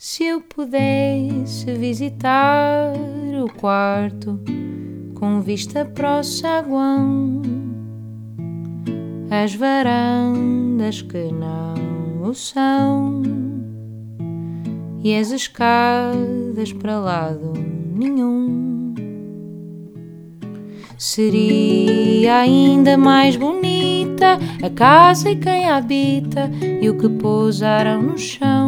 Se eu pudesse visitar o quarto com vista para o saguão, as varandas que não o são e as escadas para lado nenhum. Seria ainda mais bonita a casa e quem a habita e o que pousaram no chão.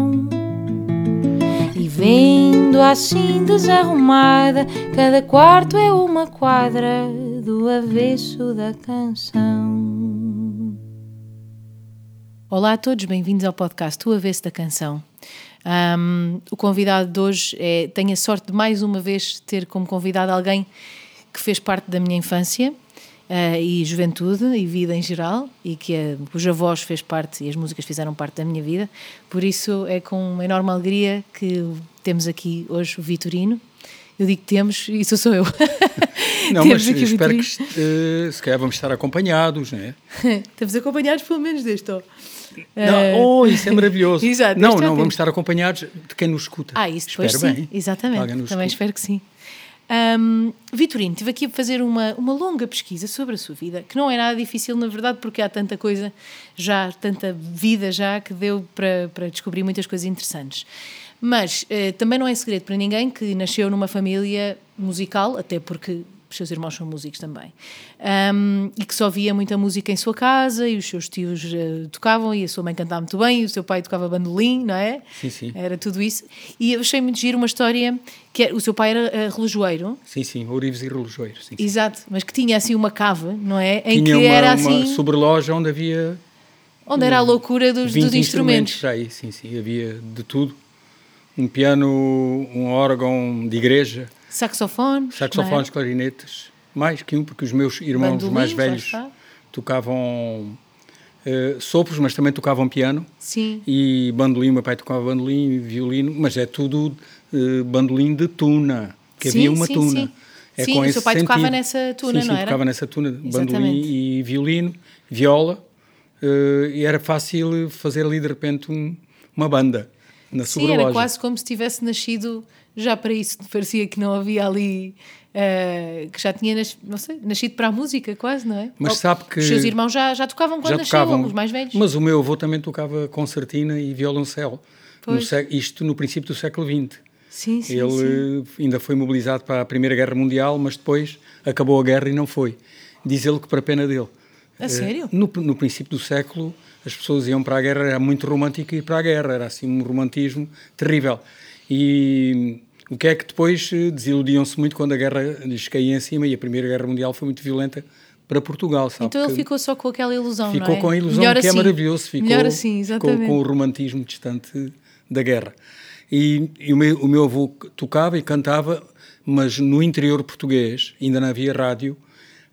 Vendo assim desarrumada, cada quarto é uma quadra do avesso da canção. Olá a todos, bem-vindos ao podcast O Avesso da Canção. Um, o convidado de hoje é, tenho a sorte de mais uma vez ter como convidado alguém que fez parte da minha infância uh, e juventude e vida em geral e que a, cuja voz fez parte e as músicas fizeram parte da minha vida. Por isso é com enorme alegria que temos aqui hoje o Vitorino. Eu digo temos, isso sou eu. Não, mas espero que uh, se calhar vamos estar acompanhados, não é? Estamos acompanhados pelo menos deste. Oh. Não, uh... oh, isso é maravilhoso. Exato, não, não, vamos estar acompanhados de quem nos escuta. Ah, isso depois espero sim, bem. exatamente. Também escuta. espero que sim. Um, Vitorino, estive aqui a fazer uma, uma longa pesquisa sobre a sua vida, que não é nada difícil, na verdade, porque há tanta coisa já, tanta vida já, que deu para, para descobrir muitas coisas interessantes. Mas uh, também não é segredo para ninguém que nasceu numa família musical, até porque os seus irmãos são músicos também. Um, e que só via muita música em sua casa e os seus tios uh, tocavam e a sua mãe cantava muito bem e o seu pai tocava bandolim, não é? Sim, sim. Era tudo isso. E eu achei muito giro uma história que era, o seu pai era uh, relojoeiro. Sim, sim, ourives e relojoeiro. Sim, sim. Exato, mas que tinha assim uma cave, não é? Em tinha que uma, era assim. Uma sobreloja onde havia. Onde era a loucura dos, dos instrumentos. instrumentos. Aí, sim, sim, havia de tudo. Um piano, um órgão de igreja. Saxofones. Saxofones, é? clarinetes mais que um, porque os meus irmãos Bandolim, mais velhos tocavam uh, sopros, mas também tocavam piano. Sim. E bandolim, meu pai tocava bandolim, violino, mas é tudo uh, bandolim de tuna, que sim, havia uma sim, tuna. Sim. É sim, com o seu pai sentido. tocava nessa tuna, sim, não sim, tocava nessa tuna, bandolim e violino, viola, uh, e era fácil fazer ali de repente um, uma banda na Sim, era quase como se tivesse nascido já para isso, parecia que não havia ali Uh, que já tinha nas, não sei, nascido para a música, quase, não é? Mas Ou, sabe que. Os seus irmãos já, já tocavam quando já nasceram, tocavam, os mais velhos. Mas o meu avô também tocava concertina e violoncelo. No isto no princípio do século XX. Sim, sim, ele sim. ainda foi mobilizado para a Primeira Guerra Mundial, mas depois acabou a guerra e não foi. Diz ele que para a pena dele. A uh, sério? No, no princípio do século, as pessoas iam para a guerra, era muito romântico ir para a guerra, era assim um romantismo terrível. E o que é que depois eh, desiludiam-se muito quando a guerra lhes caía em cima e a Primeira Guerra Mundial foi muito violenta para Portugal, sabe? Então ele ficou só com aquela ilusão, ficou não é? com a ilusão Melhor que é assim. é maravilhoso, ficou, Melhor assim, ficou com o romantismo distante da guerra. E, e o, meu, o meu avô tocava e cantava, mas no interior português, ainda não havia rádio,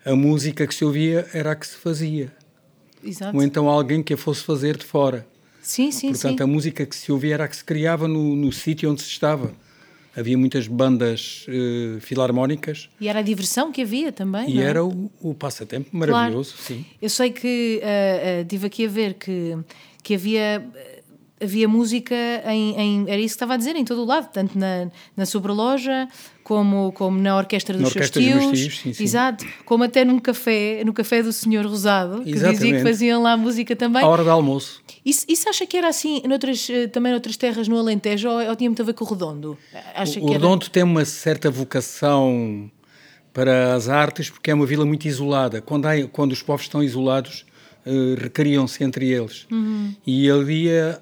a música que se ouvia era a que se fazia. Exato. Ou então alguém que a fosse fazer de fora. Sim, sim, Portanto, sim. a música que se ouvia era a que se criava no, no sítio onde se estava havia muitas bandas uh, filarmónicas. E era a diversão que havia também. E é? era o, o, passatempo maravilhoso, claro. sim. Eu sei que uh, uh, tive aqui a ver que, que havia havia música em, em, Era isso que estava a dizer, em todo o lado, tanto na, na sobreloja, como, como na orquestra dos na seus orquestra tios. Dos tios sim, sim. Exato. Como até num café, no café do Senhor Rosado, que Exatamente. dizia que faziam lá música também. À hora do almoço. Isso, isso acha que era assim noutras, eh, também noutras terras no Alentejo ou, ou tinha muito a ver com o Redondo? Acha o, o Redondo era... tem uma certa vocação para as artes porque é uma vila muito isolada. Quando, há, quando os povos estão isolados, uh, recriam-se entre eles. Uhum. E ali é,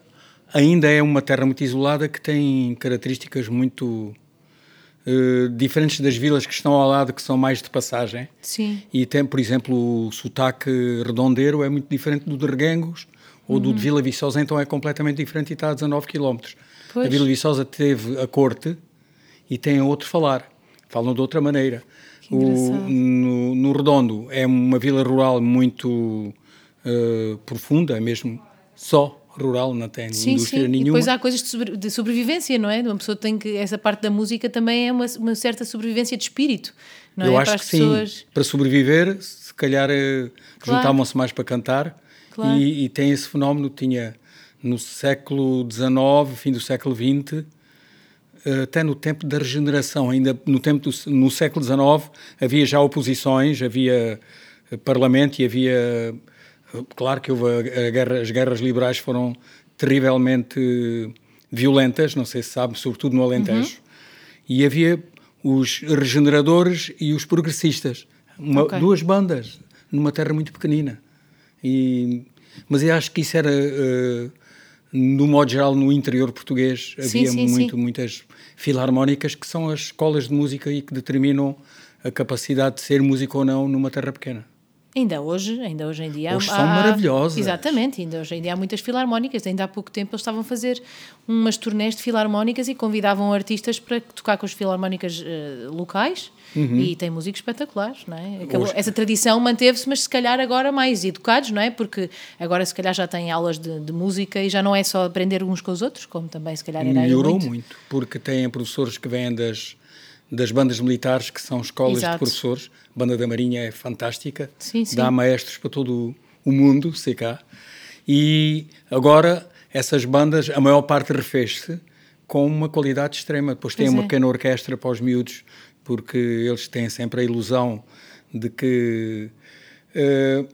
ainda é uma terra muito isolada que tem características muito uh, diferentes das vilas que estão ao lado, que são mais de passagem. Sim. E tem, por exemplo, o sotaque redondeiro é muito diferente do de Reguengos ou uhum. do de Vila Viçosa, então é completamente diferente e está a 19 km. A Vila Viçosa teve a corte e tem outro falar, falam de outra maneira. O, no, no, Redondo é uma vila rural muito uh, profunda, mesmo só rural, não tem sim, indústria sim. nenhuma. E depois há coisas de, sobre, de, sobrevivência, não é? Uma pessoa tem que. Essa parte da música também é uma, uma certa sobrevivência de espírito, não Eu é? acho para que pessoas... sim. Para sobreviver, se calhar eh, claro. juntavam-se mais para cantar claro. e, e, tem esse fenómeno. Tinha no século XIX, fim do século XX, até no tempo da regeneração, ainda no tempo do, no século XIX havia já oposições, havia parlamento e havia claro que houve guerra, as guerras liberais foram terrivelmente violentas, não sei se sabe, sobretudo no Alentejo. Uhum. E havia os regeneradores e os progressistas, uma, okay. duas bandas numa terra muito pequenina. E, mas eu acho que isso era uh, no modo geral, no interior português havia sim, sim, muito, sim. muitas filarmónicas que são as escolas de música e que determinam a capacidade de ser músico ou não numa terra pequena. Ainda hoje, ainda hoje em dia hoje há, são maravilhosas. Exatamente, ainda hoje em dia há muitas filarmónicas. Ainda há pouco tempo eles estavam a fazer umas turnés de filarmónicas e convidavam artistas para tocar com as filarmónicas uh, locais uhum. e tem músicos espetaculares, não é? Acabou, essa tradição manteve-se, mas se calhar agora mais educados, não é? Porque agora se calhar já têm aulas de, de, música e já não é só aprender uns com os outros, como também se calhar era Melhorou muito. muito, porque têm professores que vêm das das bandas militares, que são escolas Exato. de professores. A banda da Marinha é fantástica, sim, sim. dá maestros para todo o mundo, sei cá. E agora essas bandas, a maior parte refez-se com uma qualidade extrema. Depois tem uma é. pequena orquestra para os miúdos, porque eles têm sempre a ilusão de que uh,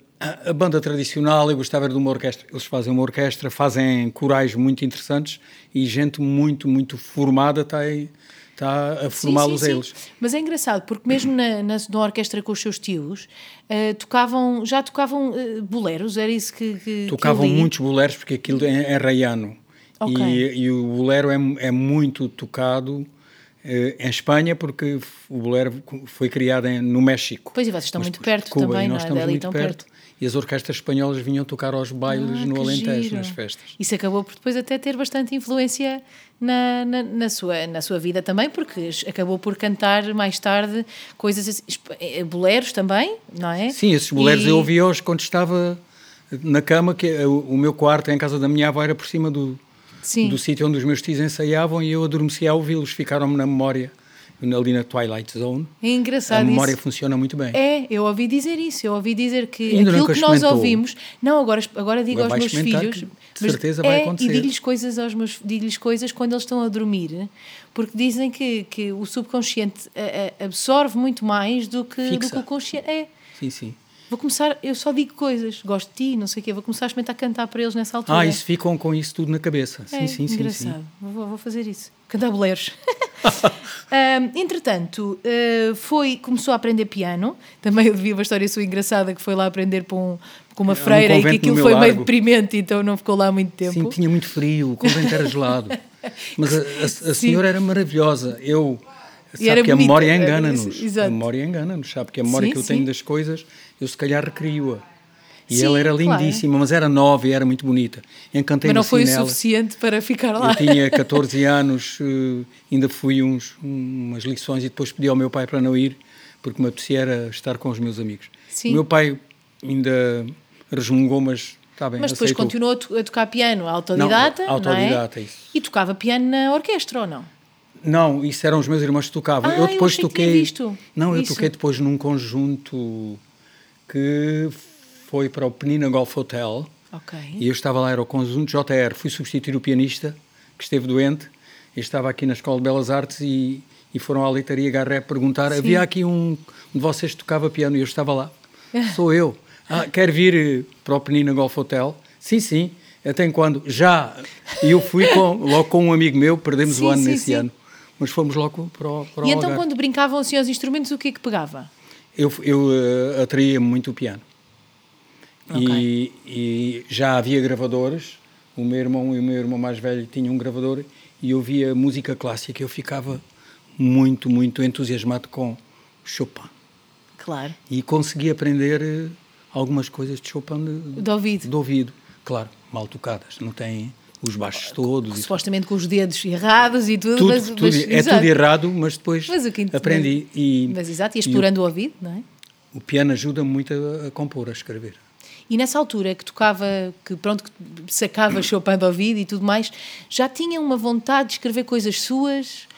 a banda tradicional, eu gostava de uma orquestra. Eles fazem uma orquestra, fazem corais muito interessantes e gente muito, muito formada está aí está a formá-los a eles. Mas é engraçado, porque mesmo na, na, na orquestra com os seus tios, uh, tocavam, já tocavam uh, boleros, era isso que. que tocavam que muitos boleros, porque aquilo é, é raiano. Okay. E, e, o bolero é, é muito tocado eh, em Espanha, porque o bolero foi criado em, no México. Pois e vocês estão muito perto Cuba, também, nós não é? Estamos muito perto. perto e as orquestras espanholas vinham tocar aos bailes ah, no Alentejo, giro. nas festas. Isso acabou por depois até ter bastante influência na, na, na, sua, na sua vida também, porque acabou por cantar mais tarde coisas, assim, eh, boleros também, não é? Sim, esses boleros e... eu ouvi-os quando estava na cama, que o, meu quarto em casa da minha avó era por cima do, do sítio onde os meus tios ensaiavam e eu adormeci a ouvi-los, ficaram-me na memória ali na Twilight Zone. É engraçado A memória isso. funciona muito bem. É, eu ouvi dizer isso. Eu ouvi dizer que Ainda aquilo que nós ouvimos... Não, agora, agora digo aos meus filhos... De certeza vai é, acontecer. E digo-lhes coisas, aos meus, digo coisas quando eles estão a dormir, porque dizem que, que o subconsciente absorve muito mais do que, do que o consciente. É. Sim, sim. Vou começar, eu só digo coisas, gosto de ti, não sei o quê, vou começar a experimentar cantar para eles nessa altura. Ah, isso ficam com isso tudo na cabeça. Sim, é, sim, sim. Engraçado. Sim. Vou, vou fazer isso. Cantar boleros. um, entretanto, uh, foi, começou a aprender piano. Também eu devia uma história sua engraçada que foi lá aprender com, um, com uma freira um e que aquilo foi largo. meio deprimente, então não ficou lá muito tempo. Sim, tinha muito frio, o convento era gelado. Mas a, a, a senhora era maravilhosa. Eu Sabe que a memória engana-nos. A memória engana-nos, sabe? Que a memória sim, que eu sim. tenho das coisas, eu se calhar recrio-a. E sim, ela era lindíssima, claro. mas era nova e era muito bonita. Encantei mas não foi o suficiente para ficar lá. Eu tinha 14 anos, uh, ainda fui uns, umas lições e depois pedi ao meu pai para não ir, porque me apetecia era estar com os meus amigos. Sim. O meu pai ainda resmungou, mas está bem. Mas depois aceitou. continuou a tocar piano autodidata, não, autodidata, não é? isso. E tocava piano na orquestra ou não? Não, isso eram os meus irmãos que tocavam. Ah, eu depois eu toquei. Visto. Não, eu toquei depois num conjunto que foi para o Penina Golf Hotel. Ok. E eu estava lá, era o conjunto JR. Fui substituir o pianista que esteve doente. Eu estava aqui na Escola de Belas Artes e, e foram à leitaria Garré perguntar: Sim. havia aqui um de vocês que tocava piano? E eu estava lá. Sou eu. Ah, quer vir eh, para o Penina Golf Hotel? Sim, sim. Até quando? Já. E eu fui com, logo com um amigo meu, perdemos sim, o ano sim, nesse ano mas fomos logo para o, para o E então, quando brincavam assim aos instrumentos, o que é que pegava? Eu, eu uh, atraía muito o piano. Okay. E, e, já havia gravadores. O meu irmão e o meu irmão mais velho tinham um gravador e eu via música clássica. Eu ficava muito, muito entusiasmado com Chopin. Claro. E consegui aprender eh, algumas coisas de Chopin de, de ouvido. De ouvido, claro, mal tocadas. Não tem os baixos todos. Supostamente com os dedos errados e tudo. tudo, mas, tudo mas, é exato. tudo errado, mas depois mas aprendi. E, mas exato, e explorando o, o, ouvido, não é? O piano ajuda muito a, a, compor, a escrever. E nessa altura que tocava, que pronto, que sacava Chopin do ouvido e tudo mais, já tinha uma vontade de escrever coisas suas?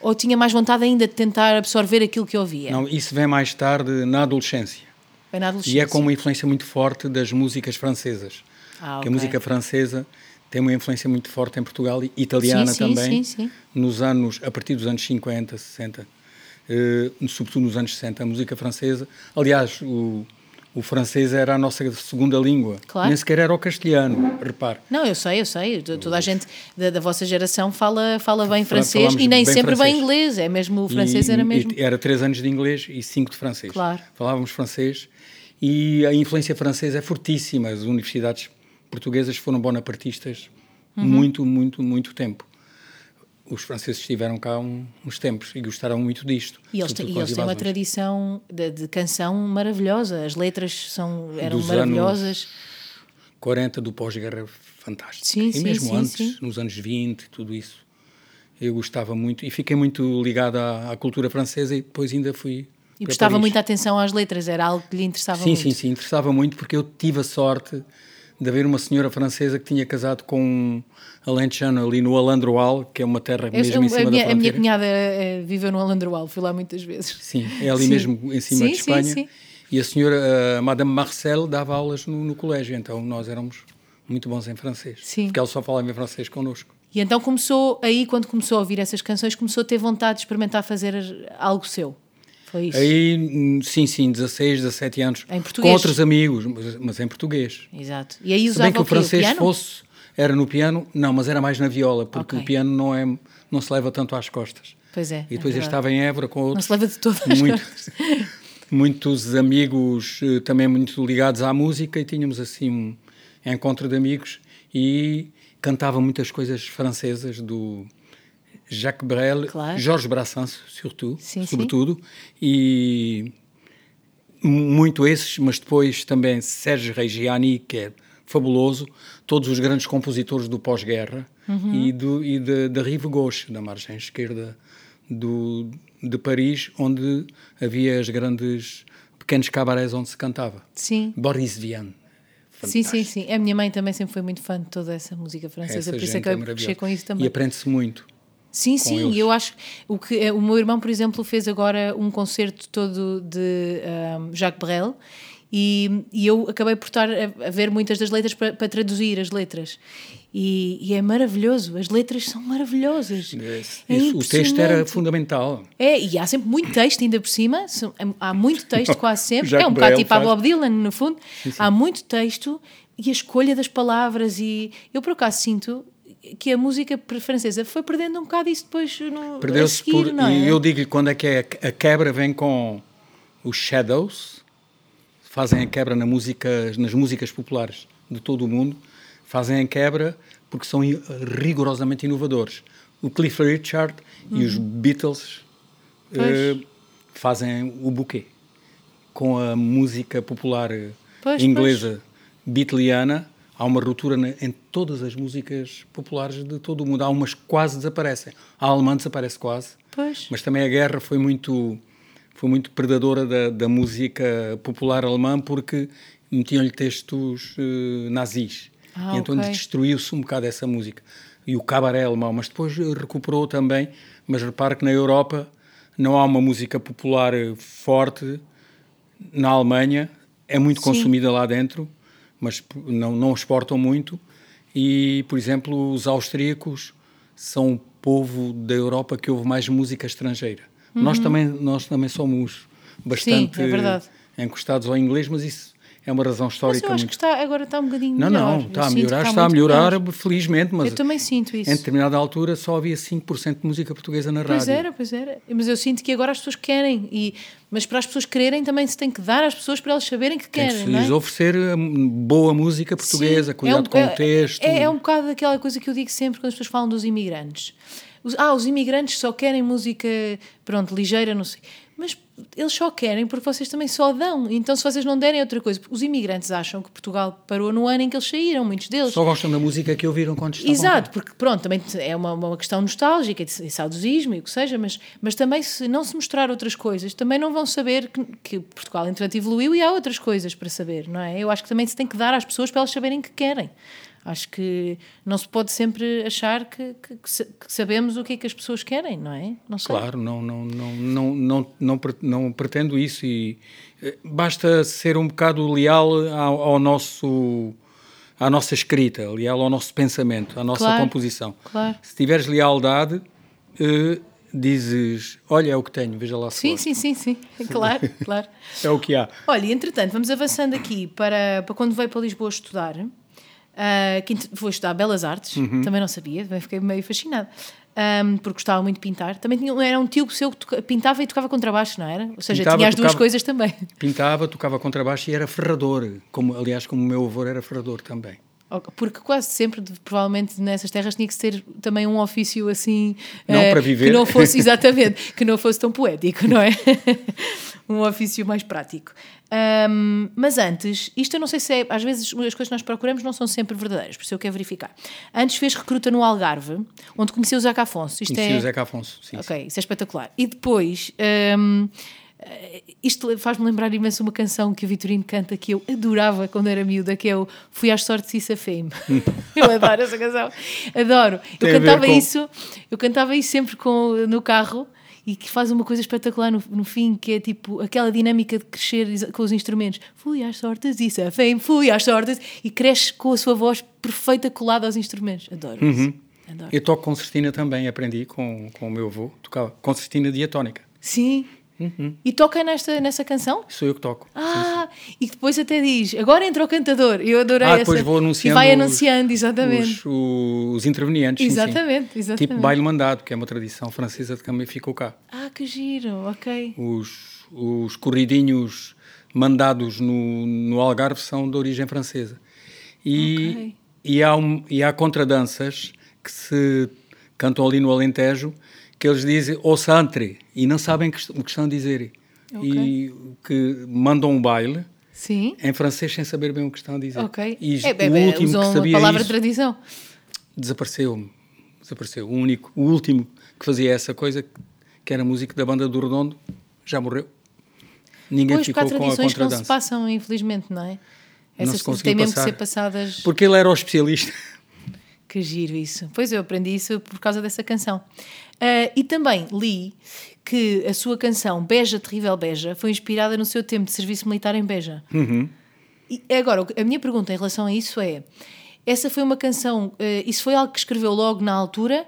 Ou tinha mais vontade ainda de tentar absorver aquilo que ouvia? Não, isso vem mais tarde na adolescência. Vem na adolescência. E é com uma influência muito forte das músicas francesas. Ah, okay. Que a música francesa tem uma influência muito forte em Portugal e italiana sim, também. Sim, sim, nos anos, a partir dos anos 50, 60, uh, sobretudo nos anos 60, a música francesa. Aliás, o, o francês era a nossa segunda língua. Claro. Nem sequer era o castelhano, repare. Não, eu sei, eu sei. Toda a gente da, da vossa geração fala, fala bem francês e nem bem sempre francês. bem inglês. É mesmo, o francês e, era mesmo. Era três anos de inglês e cinco de francês. Claro. Falávamos francês e a influência francesa é fortíssima. As universidades portuguesas foram bonapartistas uhum. muito, muito, muito tempo. Os franceses estiveram cá um, uns tempos e gostaram muito disto. E eles, e eles têm uma tradição de, de, canção maravilhosa. As letras são, eram Dos maravilhosas. 40 do pós-guerra fantástico. Sim, e sim, mesmo sim, antes, sim. nos anos 20 tudo isso. Eu gostava muito e fiquei muito ligado à, à cultura francesa e depois ainda fui e prestava muita atenção às letras, era algo que lhe interessava sim, muito. Sim, sim, sim, interessava muito porque eu tive a sorte de haver uma senhora francesa que tinha casado com um alentejano ali no Alandroal, que é uma terra mesmo em cima a minha, da A minha cunhada é, viveu no Alandroal, fui lá muitas vezes. Sim, é ali sim. mesmo em cima sim, de Espanha. Sim, sim. E a senhora, a Madame Marcel, dava aulas no, no, colégio, então nós éramos muito bons em francês. Sim. Porque ela só falava em francês connosco. E então começou, aí quando começou a ouvir essas canções, começou a ter vontade de experimentar fazer algo seu. Foi isso? Aí, sim, sim, 16, 17 anos. Em português? Com outros amigos, mas, mas em português. Exato. E aí usava Se bem que o, francês o fosse, era no piano, não, mas era mais na viola, porque okay. o piano não, é, não se leva tanto às costas. Pois é. E depois é eu estava em Évora com outros. Não se leva de todas as muito, Muitos amigos eh, também muito ligados à música e tínhamos assim um encontro de amigos e cantava muitas coisas francesas do Jacques Brel, claro. Georges Brassens, surtout, sim, sobretudo, sim. e muito esses, mas depois também Sérgio Reggiani, que é fabuloso, todos os grandes compositores do pós-guerra uhum. e, do, e de, da Rive Gauche, da margem esquerda do, de Paris, onde havia as grandes pequenos cabarés onde se cantava. Sim. Boris Vian. Sim, sim, sim. A minha mãe também sempre foi muito fã de toda essa música francesa, essa por isso é que eu é com isso também. E aprende-se muito. Sim, sim, eles. eu acho o que eh, o meu irmão, por exemplo, fez agora um concerto todo de um, Jacques Brel e, e, eu acabei por estar a, a ver muitas das letras para, para traduzir as letras. E, e, é maravilhoso, as letras são maravilhosas. É isso, o texto era fundamental. É, e há sempre muito texto ainda por cima, há muito texto quase sempre. é um bocado tipo a Bob Dylan, no fundo. Sim, sim. Há muito texto e a escolha das palavras. E eu, por acaso, sinto que a música francesa foi perdendo um bocado isso depois no Perdeu-se por. Não é? E eu digo-lhe quando é que é a quebra vem com os Shadows, fazem a quebra na música, nas músicas populares de todo o mundo, fazem a quebra porque são rigorosamente inovadores. O Cliff Richard uhum. e os uhum. Beatles uh, fazem o buquê com a música popular pois, inglesa pois. beatliana há uma ruptura em todas as músicas populares de todo o mundo. Há umas que quase desaparecem. A alemã desaparece quase. Pois. Mas também a guerra foi muito, foi muito predadora da, da música popular alemã porque metiam-lhe textos uh, nazis. Ah, e então okay. destruiu-se um bocado essa música. E o cabaré alemão, mas depois recuperou também. Mas repare que na Europa não há uma música popular forte. Na Alemanha é muito Sim. consumida lá dentro mas não, não exportam muito. E, por exemplo, os austríacos são o povo da Europa que ouve mais música estrangeira. Uhum. Nós, também, nós também somos bastante Sim, é encostados ao inglês, mas isso é uma razão histórica. Mas eu acho muito... que está, agora está um bocadinho não, melhor. Não, não, está a melhorar, está, está a melhorar, melhor. felizmente, mas eu também sinto isso. em determinada altura só havia 5% de música portuguesa na pois rádio. Pois era, pois era. Mas eu sinto que agora as pessoas querem, e, mas para as pessoas quererem também se tem que dar às pessoas para elas saberem que querem. Tem que lhes é? oferecer hum, boa música portuguesa, Sim, cuidado é um, com o texto. É, é um bocado aquela coisa que eu digo sempre quando as pessoas falam dos imigrantes. Ah, os imigrantes só querem música, pronto, ligeira, não sei. Mas eles só querem porque vocês também só dão. Então, se vocês não derem outra coisa, os imigrantes acham que Portugal parou no ano em que eles saíram, muitos deles. Só gostam da música que ouviram quando estavam Exato, porque pronto, também é uma, uma questão nostálgica, de saudosismo e o que seja, mas, mas também se não se mostrar outras coisas, também não vão saber que, que Portugal entretanto evoluiu e há outras coisas para saber, não é? Eu acho que também se tem que dar às pessoas para elas saberem que querem. Acho que não se pode sempre achar que, que, que, sabemos o que é que as pessoas querem, não é? Não. Claro, não, não, não, não, não, não, não pretendo isso e basta ser um bocado leal ao, ao nosso à nossa escrita, leal ao nosso pensamento, à nossa Claro. composição. Claro. Se tiveres lealdade, eh, dizes: Olha, é o que tenho, veja lá se Sim, gosta." sim, sim, sim. Claro, claro. É o que há. Olha, entretanto, vamos avançando aqui para, para quando veio para Lisboa estudar. Uh, que foi estudar Belas Artes, Uhum. também não sabia, também fiquei meio fascinada. Um, porque gostava muito de pintar. Também tinha, era um tio seu que toca- pintava e tocava contrabaixo, não era? Ou seja, Pintava, tinha as duas tocava- coisas também. Pintava, tocava contrabaixo e era ferrador, como, aliás, como o meu avô era ferrador também. Porque quase sempre, provavelmente nessas terras, tinha que ser também um ofício assim. Não, eh, para viver. Que não fosse, exatamente, que não fosse tão poético, não é? um ofício mais prático. Ahm, mas antes, isto eu não sei se é. Às vezes as coisas que nós procuramos não são sempre verdadeiras, por isso eu quero verificar. Antes fez recruta no Algarve, onde conheceu o Zeca Afonso. Isto Conheci é, o Zeca Afonso, sim. Ok, isso é espetacular. E depois, hum, eh, isto faz-me lembrar imenso uma canção que o Vitorino canta que eu adorava quando era miúda, que é o Fui às sortes e safei-me. eu adoro essa canção. Adoro. Eu Tem cantava com- isso, eu cantava isso sempre com, no carro. E que faz uma coisa espetacular no, no fim, que é tipo aquela dinâmica de crescer com os instrumentos. Fui às sortes e safei-me, fui às sortes, e cresce com a sua voz perfeita colada aos instrumentos. Adoro Uhum. isso. Adoro. Eu toco concertina também, aprendi com, com o meu avô, tocava concertina diatónica. Sim. Uhum. E toca nesta, nessa canção? Sou eu que toco. Ah, e que depois até diz, agora entra o cantador. Eu adorei Ah, essa. depois vou anunciando E vai os- anunciando, exatamente. Os, os intervenientes. sim, sim. exatamente, exatamente. Tipo baile mandado, que é uma tradição francesa que também ficou cá. Ah, que giro, ok. Os, os corridinhos mandados no, no Algarve são de origem francesa. E, Ok. e, há, um, e há contradanças que se cantam ali no Alentejo que eles dizem o santre e não sabem o que estão a dizer. E que mandam um baile Sim, em francês sem saber bem o que estão a dizer. ok. E é, é, o é, último usam que a sabia palavra isso tradição. desapareceu. Desapareceu. O único, o último que fazia essa coisa, que era músico da banda do Redondo, já morreu. Ninguém Pois, ficou há com a tradições que não se contradança. passam, infelizmente, não é? Não Essas se conseguiu têm mesmo que ser passadas. Porque ele era o especialista. Que giro isso. Pois eu aprendi isso por causa dessa canção. Ah, e também li que a sua canção Beja, Terrível Beja foi inspirada no seu tempo de serviço militar em Beja. E agora, a minha pergunta em relação a isso é: essa foi uma canção, eh, isso foi algo que escreveu logo na altura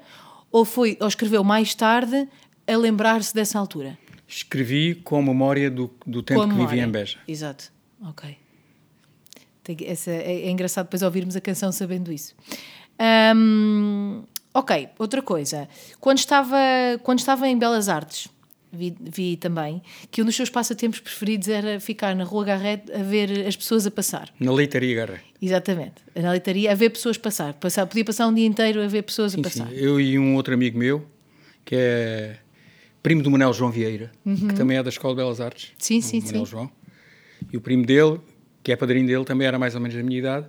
ou, foi, ou escreveu mais tarde a lembrar-se dessa altura? Escrevi com a memória do, do tempo Com a que memória. vivi em Beja. Exato, ok. Essa, é, é engraçado depois ouvirmos a canção sabendo isso. Ahm, ok, outra coisa. Quando estava, quando estava em Belas Artes, vi, vi também que um dos seus passatempos preferidos era ficar na Rua Garrett a ver as pessoas a passar. Na leitaria Garré. Exatamente. Na leitaria, a ver pessoas passar. passar. Podia passar um dia inteiro a ver pessoas a Sim, passar. sim. Eu e um outro amigo meu, que é primo do Manel João Vieira, que também é da Escola de Belas Artes. Uhum. Sim, sim, Manel sim. João. E o primo dele, que é padrinho dele, também era mais ou menos da minha idade.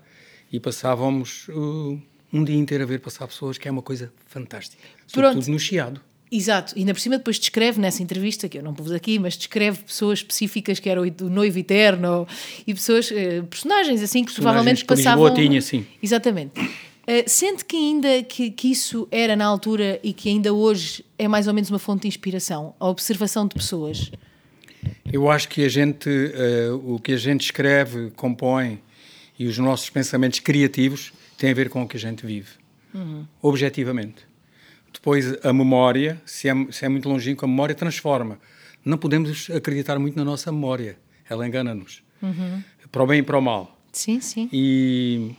E passávamos uh, um dia inteiro a ver passar pessoas, que é uma coisa fantástica. Pronto. Sobretudo no Chiado. Exato, e ainda por cima depois descreve nessa entrevista, que eu não pus aqui, mas descreve pessoas específicas que eram o noivo eterno e pessoas, eh, personagens assim que provavelmente que passavam. Lisboa tinha, sim. Exatamente. Eh, sente que ainda que, que isso era na altura e que ainda hoje é mais ou menos uma fonte de inspiração, a observação de pessoas. Eu acho que a gente, eh, o que a gente escreve, compõe e os nossos pensamentos criativos têm a ver com o que a gente vive, objetivamente. Depois, a memória, se é, se é muito longínquo, a memória transforma. Não podemos acreditar muito na nossa memória, ela engana-nos, para o bem e para o mal. Sim, sim. E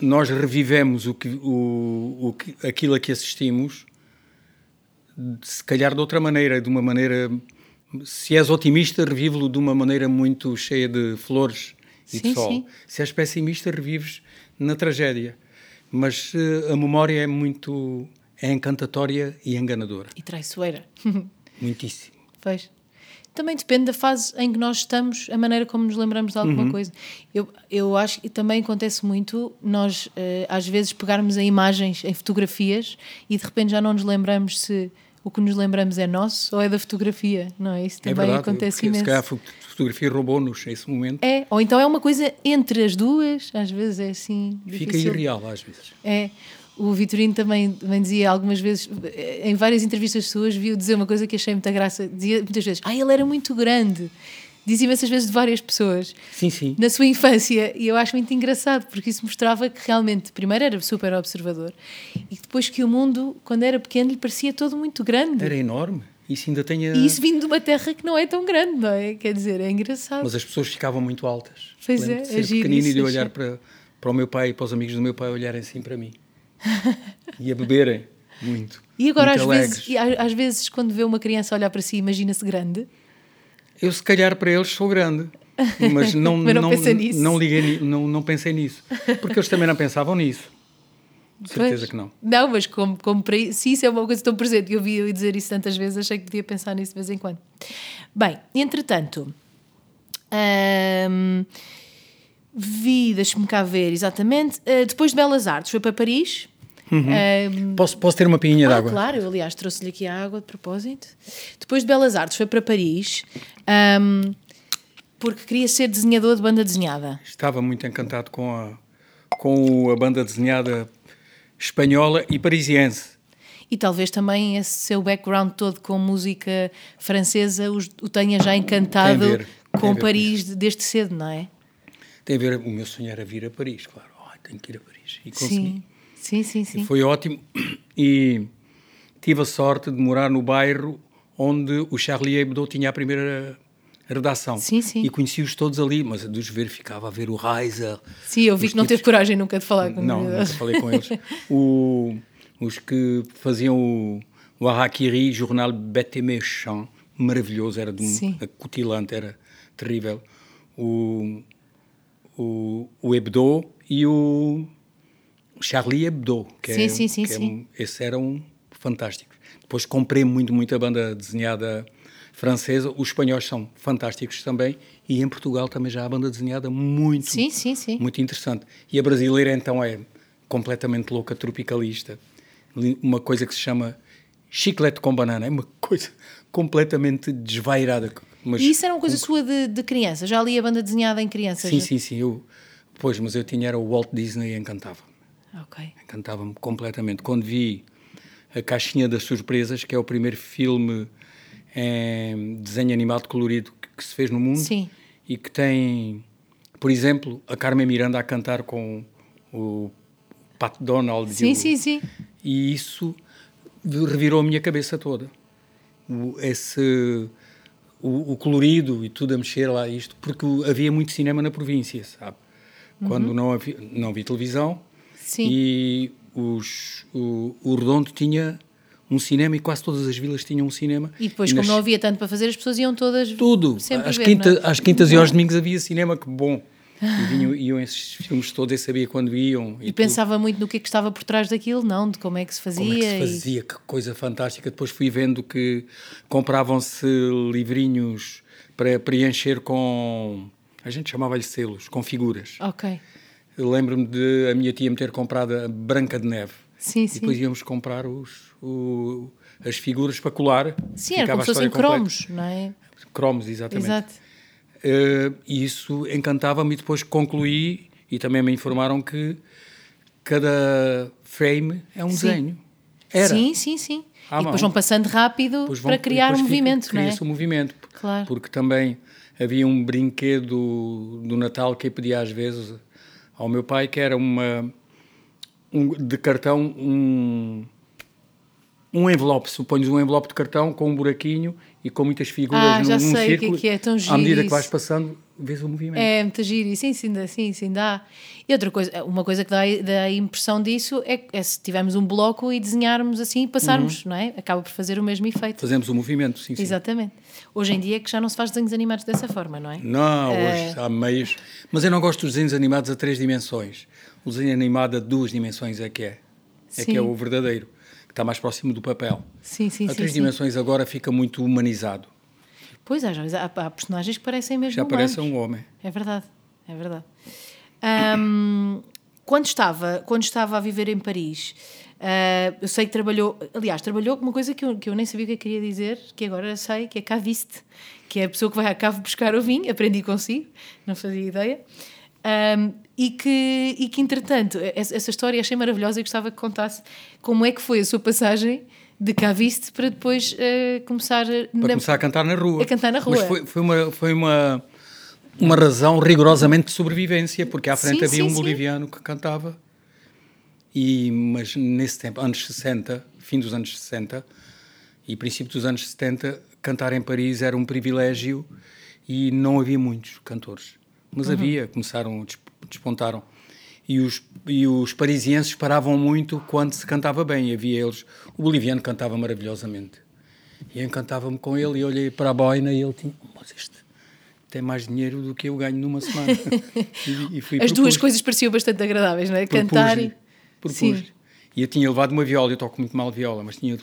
nós revivemos o que, o, o aquilo a que assistimos, se calhar de outra maneira, de uma maneira. Se és otimista, revive-lo de uma maneira muito cheia de flores e Sim, de sol. sim. Se és pessimista, revives na tragédia. Mas eh, a memória é muito. é encantatória e enganadora. E traiçoeira. Muitíssimo. Pois. Também depende da fase em que nós estamos, a maneira como nos lembramos de Uhum. alguma coisa. Eu, eu acho que também acontece muito nós, eh, às vezes, pegarmos em imagens, em fotografias e de repente já não nos lembramos se o que nos lembramos é nosso ou é da fotografia, não é? Isso É também verdade. acontece porque Se imenso. calhar a fo- fotografia roubou-nos esse momento. É, ou então é uma coisa entre as duas, às vezes é assim. Fica difícil. irreal às vezes. É. O Vitorino também, também dizia algumas vezes, em várias entrevistas suas, viu dizer uma coisa que achei muita graça. Dizia muitas vezes: Ah, ele era muito grande. Diz imensas vezes de várias pessoas. Sim, sim. Na sua infância. E eu acho muito engraçado, porque isso mostrava que realmente, primeiro era super observador, e depois que o mundo, quando era pequeno, lhe parecia todo muito grande. Era enorme. Isso ainda tem a... E isso vindo de uma terra que não é tão grande, não é? Quer dizer, é engraçado. Mas as pessoas ficavam muito altas. Pois é, de ser pequenino e de olhar para, para o meu pai e para os amigos do meu pai olharem assim para mim. e a beberem muito. E agora, muito às alegres. vezes, às vezes, quando vê uma criança olhar para si, imagina-se grande? Eu, se calhar, para eles sou grande. Mas não, mas não, não, pensa nisso. não, liguei, não, não pensei nisso. Porque eles também não pensavam nisso. De certeza Pois. que não. Não, mas como, como para, se isso é uma coisa tão presente, eu vi eu dizer isso tantas vezes, achei que podia pensar nisso de vez em quando. Bem, entretanto, hum, vi, deixa-me cá ver exatamente, eh, depois de Belas Artes, foi para Paris. Hum, Posso, posso ter uma pinguinha de ah, água? claro, eu aliás trouxe-lhe aqui a água de propósito. Depois de Belas Artes, foi para Paris, hum, porque queria ser desenhador de banda desenhada. Estava muito encantado com a, com a banda desenhada espanhola e parisiense. E talvez também esse seu background todo com música francesa os- o tenha já encantado ver, com Paris desde cedo, não é? Tem a ver, o meu sonho era vir a Paris, claro. Ai, tenho que ir a Paris. E consegui. Sim, sim, sim. sim. Foi ótimo. E tive a sorte de morar no bairro onde o Charlie Hebdo tinha a primeira redação. Sim, sim. E conheci-os todos ali, mas a dos ver ficava a ver o Reiser. Sim, eu vi que não tipos- teve coragem nunca de falar com Não, nunca falei com eles. O- os que faziam o, o Harakiri, jornal Bête et Méchant, maravilhoso, era de um acutilante, era terrível. O, o, o Hebdo e o Charlie Hebdo, que Sim, é, sim, sim, que é sim. um- esse eram fantásticos. Depois comprei muito, muito a banda desenhada francesa. Os espanhóis são fantásticos também. E em Portugal também já há banda desenhada muito, Sim, sim, sim. muito interessante. E a brasileira então é completamente louca, tropicalista. Li- Uma coisa que se chama chiclete com banana. É uma coisa completamente desvairada. Mas E isso era uma coisa sua de, de criança? Já li a banda desenhada em criança? Sim, já? sim, sim. Eu, pois, mas eu tinha era o Walt Disney e encantava-me. Ok. Encantava-me completamente. Quando vi A Caixinha das Surpresas, que é o primeiro filme em desenho animado colorido que, se fez no mundo Sim. e que tem, por exemplo, a Carmen Miranda a cantar com o Pat Donald. Sim, o- sim, sim. E isso revirou a minha cabeça toda. O, esse, o, o colorido e tudo a mexer lá, isto, porque havia muito cinema na província, sabe? Quando não havia, não havia televisão Uhum. Sim. e os, o, o Redondo tinha um cinema e quase todas as vilas tinham um cinema. E depois, como nas- não havia tanto para fazer, as pessoas iam todas tudo. sempre às, ver, quinta- é? às quintas e aos domingos havia cinema, que bom. E vinham, iam esses filmes todos, eu sabia quando iam. E tudo. pensava muito no que é que estava por trás daquilo, não, de como é que se fazia. Como é que se e- fazia? Que coisa fantástica. Depois fui vendo que compravam-se livrinhos para preencher com. A gente chamava-lhe selos, com figuras. Ok. Eu lembro-me de a minha tia me ter comprado a Branca de Neve. Sim, E sim. depois íamos comprar os, o- as figuras para colar. Sim, era como se fossem cromos, não é? Cromos, exatamente. Exato. Eh, e isso encantava-me e depois concluí e também me informaram que cada frame é um Sim. desenho. Era. Sim, sim, sim. À e depois mão. vão passando rápido Depois vão- para criar depois um movimento, não é? Cria-se um movimento. Claro. Porque também havia um brinquedo do Natal que eu pedia às vezes ao meu pai, que era uma um, de cartão, um, um envelope, suponhos um envelope de cartão com um buraquinho e com muitas figuras Ah, num, já num sei o que é círculo. que é, tão À giro medida que isso. vais passando, vês o movimento. É, muito giro. Sim, sim, dá, sim, sim, dá. E outra coisa, uma coisa que dá, dá a impressão disso é, é se tivermos um bloco e desenharmos assim e passarmos, Uhum. não é? Acaba por fazer o mesmo efeito. Fazemos o movimento, sim, sim. Exatamente. Hoje em dia é que já não se faz desenhos animados dessa forma, não é? Não, É. hoje há meios. Mas eu não gosto dos desenhos animados a três dimensões. O desenho animado a duas dimensões é que é. É Sim. que é o verdadeiro, que está mais próximo do papel. Sim, sim, a três sim. dimensões agora fica muito humanizado. Pois, às vezes há, há personagens que parecem mesmo Já humanos. parece um homem. É verdade, é verdade. Ahm, quando, estava, quando estava a viver em Paris, ah, eu sei que trabalhou, aliás, trabalhou com uma coisa que eu, que eu nem sabia o que eu queria dizer, que agora sei, que é caviste, que é a pessoa que vai à cave buscar o vinho, aprendi consigo, não fazia ideia. Ahm, e, que, e que, entretanto, essa, história achei maravilhosa e gostava que contasse como é que foi a sua passagem de cá viste para depois uh, começar, para na, começar a cantar na rua. A cantar na rua. Mas foi, foi, uma, foi uma, uma razão rigorosamente de sobrevivência, porque à frente sim, havia sim, um boliviano sim. que cantava. E, mas nesse tempo, anos 60, fim dos anos 60 e princípio dos anos 70, cantar em Paris era um privilégio e não havia muitos cantores. Mas uhum. havia, começaram, despontaram. E os, e os parisienses paravam muito quando se cantava bem. Havia eles. O boliviano cantava maravilhosamente. E encantava-me com ele e olhei para a boina e ele tinha. Mas este tem mais dinheiro do que eu ganho numa semana. e, e As duas coisas pareciam bastante agradáveis, não é? Cantar e. Sim. E eu tinha levado uma viola, eu toco muito mal viola, mas tinha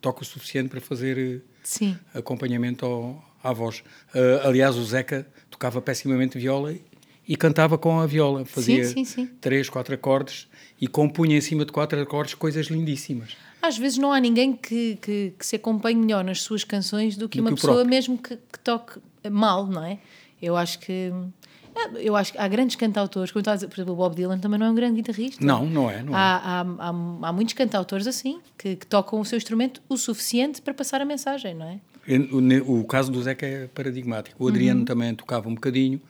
toco o suficiente para fazer eh, Sim. acompanhamento ao, à voz. Uh, aliás, o Zeca tocava pessimamente viola e cantava com a viola. Fazia sim, sim, sim. três, quatro acordes e compunha em cima de quatro acordes coisas lindíssimas. Às vezes não há ninguém que, que, que se acompanhe melhor nas suas canções do que do uma que pessoa mesmo que, que, toque mal, não é? Eu acho que. Eu acho que há grandes cantautores, como estás a dizer, por exemplo, o Bob Dylan também não é um grande guitarrista. Não, não é. Não há, é. Há, há, há, muitos cantautores assim, que, que, tocam o seu instrumento o suficiente para passar a mensagem, não é? O, o caso do Zeca é paradigmático. O Adriano uhum. também tocava um bocadinho,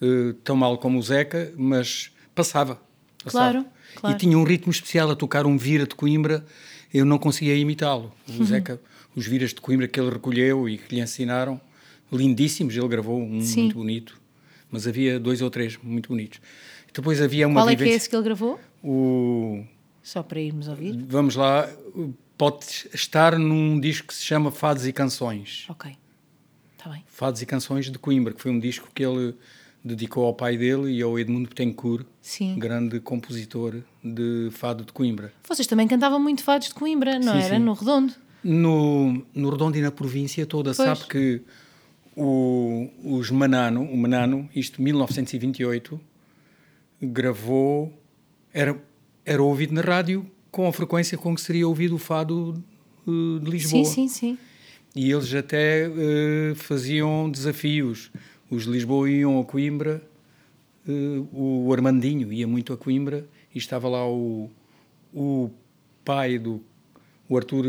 uh, tão mal como o Zeca, mas passava. passava. Claro, claro. E tinha um ritmo especial a tocar um vira de Coimbra, eu não conseguia imitá-lo. O uhum. Zeca, os viras de Coimbra que ele recolheu e que lhe ensinaram, lindíssimos, ele gravou um Sim. muito bonito, mas havia dois ou três muito bonitos. Depois havia uma Qual é que é esse que ele gravou? O... Só para irmos ouvir? Vamos lá, pode estar num disco que se chama Fados e Canções. Ok, está bem. Fados e Canções de Coimbra, que foi um disco que ele dedicou ao pai dele e ao Edmundo Betancourt, Sim. grande compositor de fado de Coimbra. Vocês também cantavam muito fados de Coimbra, não sim, era? Sim. No Redondo? No, no Redondo e na província toda. Pois. Sabe que o, os Manano, o Manano, isto 1928, gravou, era, era ouvido na rádio com a frequência com que seria ouvido o fado uh, de Lisboa. Sim, sim, sim. E eles até uh, faziam desafios. Os de Lisboa iam a Coimbra, uh, o Armandinho ia muito a Coimbra e estava lá o, o pai do o Arthur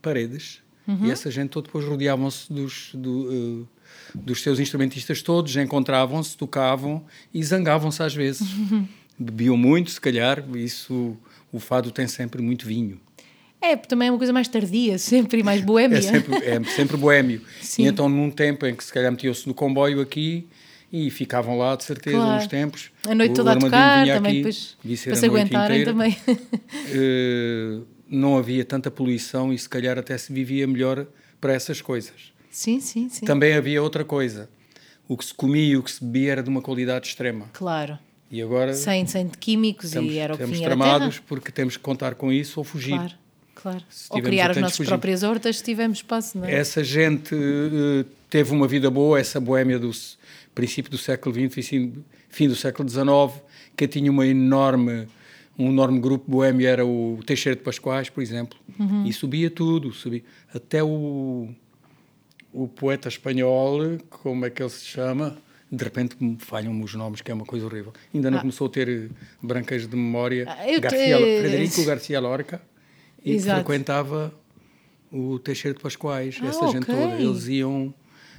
Paredes, uhum. e essa gente toda depois rodeavam-se dos, do, dos seus instrumentistas todos, encontravam-se, tocavam e zangavam-se às vezes. Uhum. Bebiam muito, se calhar, isso o fado tem sempre muito vinho. É, também é uma coisa mais tardia, sempre mais boêmia. é, sempre, é sempre boêmio. Sim. E então, num tempo em que se calhar metiam-se no comboio aqui e ficavam lá, de certeza, claro. uns tempos. A noite toda a tocar, também aqui, depois, para se aguentarem inteira. também. uh, não havia tanta poluição e se calhar até se vivia melhor para essas coisas. Sim, sim, sim. Também havia outra coisa. O que se comia e o que se bebia era de uma qualidade extrema. Claro. E agora sem, sem químicos estamos, e era o que Estamos tramados porque temos que contar com isso ou fugir. Claro, claro. Ou criar as nossas fugir. próprias hortas se tivermos espaço, não é? Essa gente uh, teve uma vida boa, essa boémia do princípio do século XX e fim do século XIX, que tinha uma enorme um enorme grupo boémio era o Teixeira de Pascoais, por exemplo, uhum. e subia tudo, subia até o o poeta espanhol, como é que ele se chama? de repente falham-me os nomes, que é uma coisa horrível. Ainda não ah. começou a ter brancas de memória. Ah, Garcia, Frederico Garcia Lorca, e Exato. frequentava o Teixeira de Pascoais, ah, essa gente okay. toda. Eles iam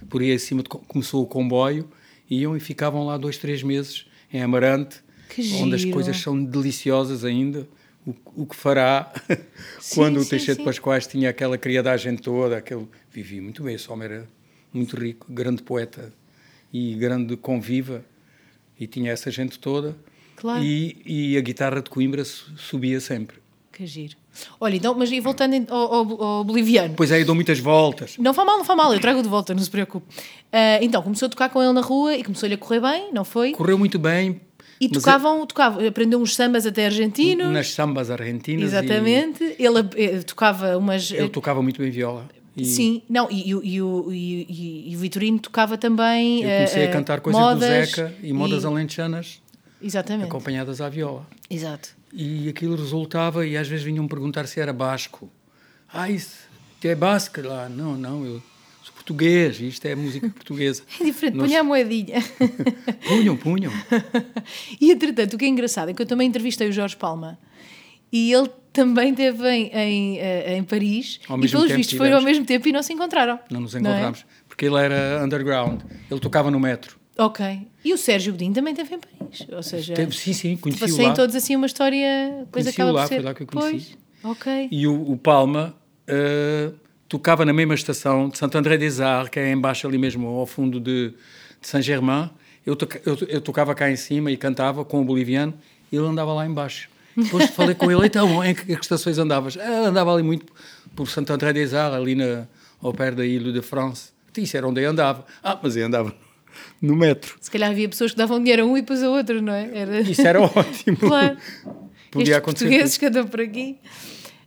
por aí acima, de, começou o comboio, iam e ficavam lá dois, três meses em Amarante, onde as coisas são deliciosas ainda. O, o que fará sim, quando sim, o Teixeira sim. de Pascoais tinha aquela criadagem toda, aquele, vivia muito bem, esse homem era muito rico, grande poeta e grande conviva e tinha essa gente toda. Claro. E, e a guitarra de Coimbra subia sempre. Que giro. Olha, então, mas e voltando ao, ao, ao, boliviano? Pois é, eu dou muitas voltas. Não faz mal, não faz mal, eu trago de volta, não se preocupe. Uh, então, começou a tocar com ele na rua e começou-lhe a correr bem, não foi? Correu muito bem. E tocavam, é... tocavam, aprendeu uns sambas até argentinos. Nas sambas argentinas. Exatamente. E... Ele eh, tocava umas. Ele tocava muito bem viola. E... Sim, não, e, e, e, e, o Vitorino tocava também. Eu comecei uh, a cantar coisas modas, do Zeca e modas alentejanas Exatamente. acompanhadas à viola. Exato. E aquilo resultava, e às vezes vinham perguntar se era basco. Ah, isso é basco lá? Não, não, eu sou português, isto é música portuguesa. É diferente, Nós... punha a moedinha. punham, punham. e entretanto, o que é engraçado é que eu também entrevistei o Jorge Palma e ele também teve em, em, eh, em Paris ao e pelos vistos foi ao mesmo tempo e não se encontraram. Não nos encontramos, não é? porque ele era underground, ele tocava no metro. Ok. E o Sérgio Godinho também teve em Paris, ou seja... Teve, sim, sim, conheci tipo, lá. todos assim uma história... Depois acaba lá, por ser... foi lá que eu conheci. Pois, ok. E o, o Palma uh, tocava na mesma estação de Santo André des Arts, que é embaixo ali mesmo, ao fundo de, de Saint-Germain. Eu, toca, eu, eu, tocava cá em cima e cantava com o boliviano, e ele andava lá embaixo. Depois falei com ele, então, em que, que estações andavas? Ah, andava ali muito por Santo André des Arts, ali na, ao pé da Ilha de France. Isso era onde eu andava. Ah, mas eu andava no metro. Se calhar havia pessoas que davam dinheiro a um e depois a outro, não é? Era... Isso era ótimo. claro. Podia Estes acontecer. portugueses que andam por aqui.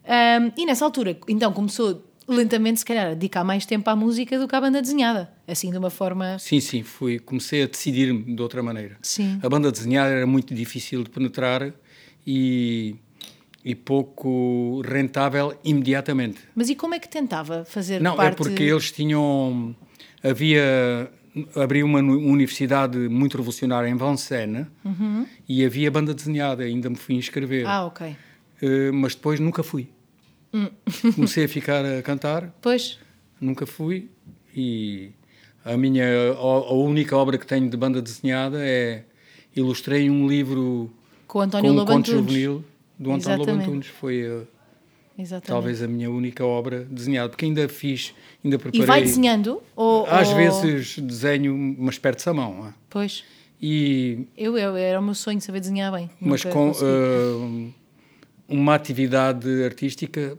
Um, e nessa altura, então, começou lentamente, se calhar, a dedicar mais tempo à música do que à banda desenhada. Assim, de uma forma. Sim, sim, fui, comecei a decidir-me de outra maneira. Sim. A banda desenhada era muito difícil de penetrar e, e pouco rentável imediatamente. Mas e como é que tentava fazer Não, é parte... é porque eles tinham. Havia. Abriu uma universidade muito revolucionária em Vincennes uhum. e havia banda desenhada, ainda me fui inscrever. Ah, ok. Uh, mas depois nunca fui. Hum. Comecei a ficar a cantar. Pois. Nunca fui e a minha a, única obra que tenho de banda desenhada é ilustrei um livro com António com um conto juvenil do António Lobantunes. Foi uh, talvez a minha única obra desenhada, porque ainda fiz, ainda preparei. E vai desenhando? Ou, Às ou... vezes desenho, mas perto-se a mão. É? Pois. E, eu, eu, era o meu sonho saber desenhar bem. Mas com uh, uma atividade artística,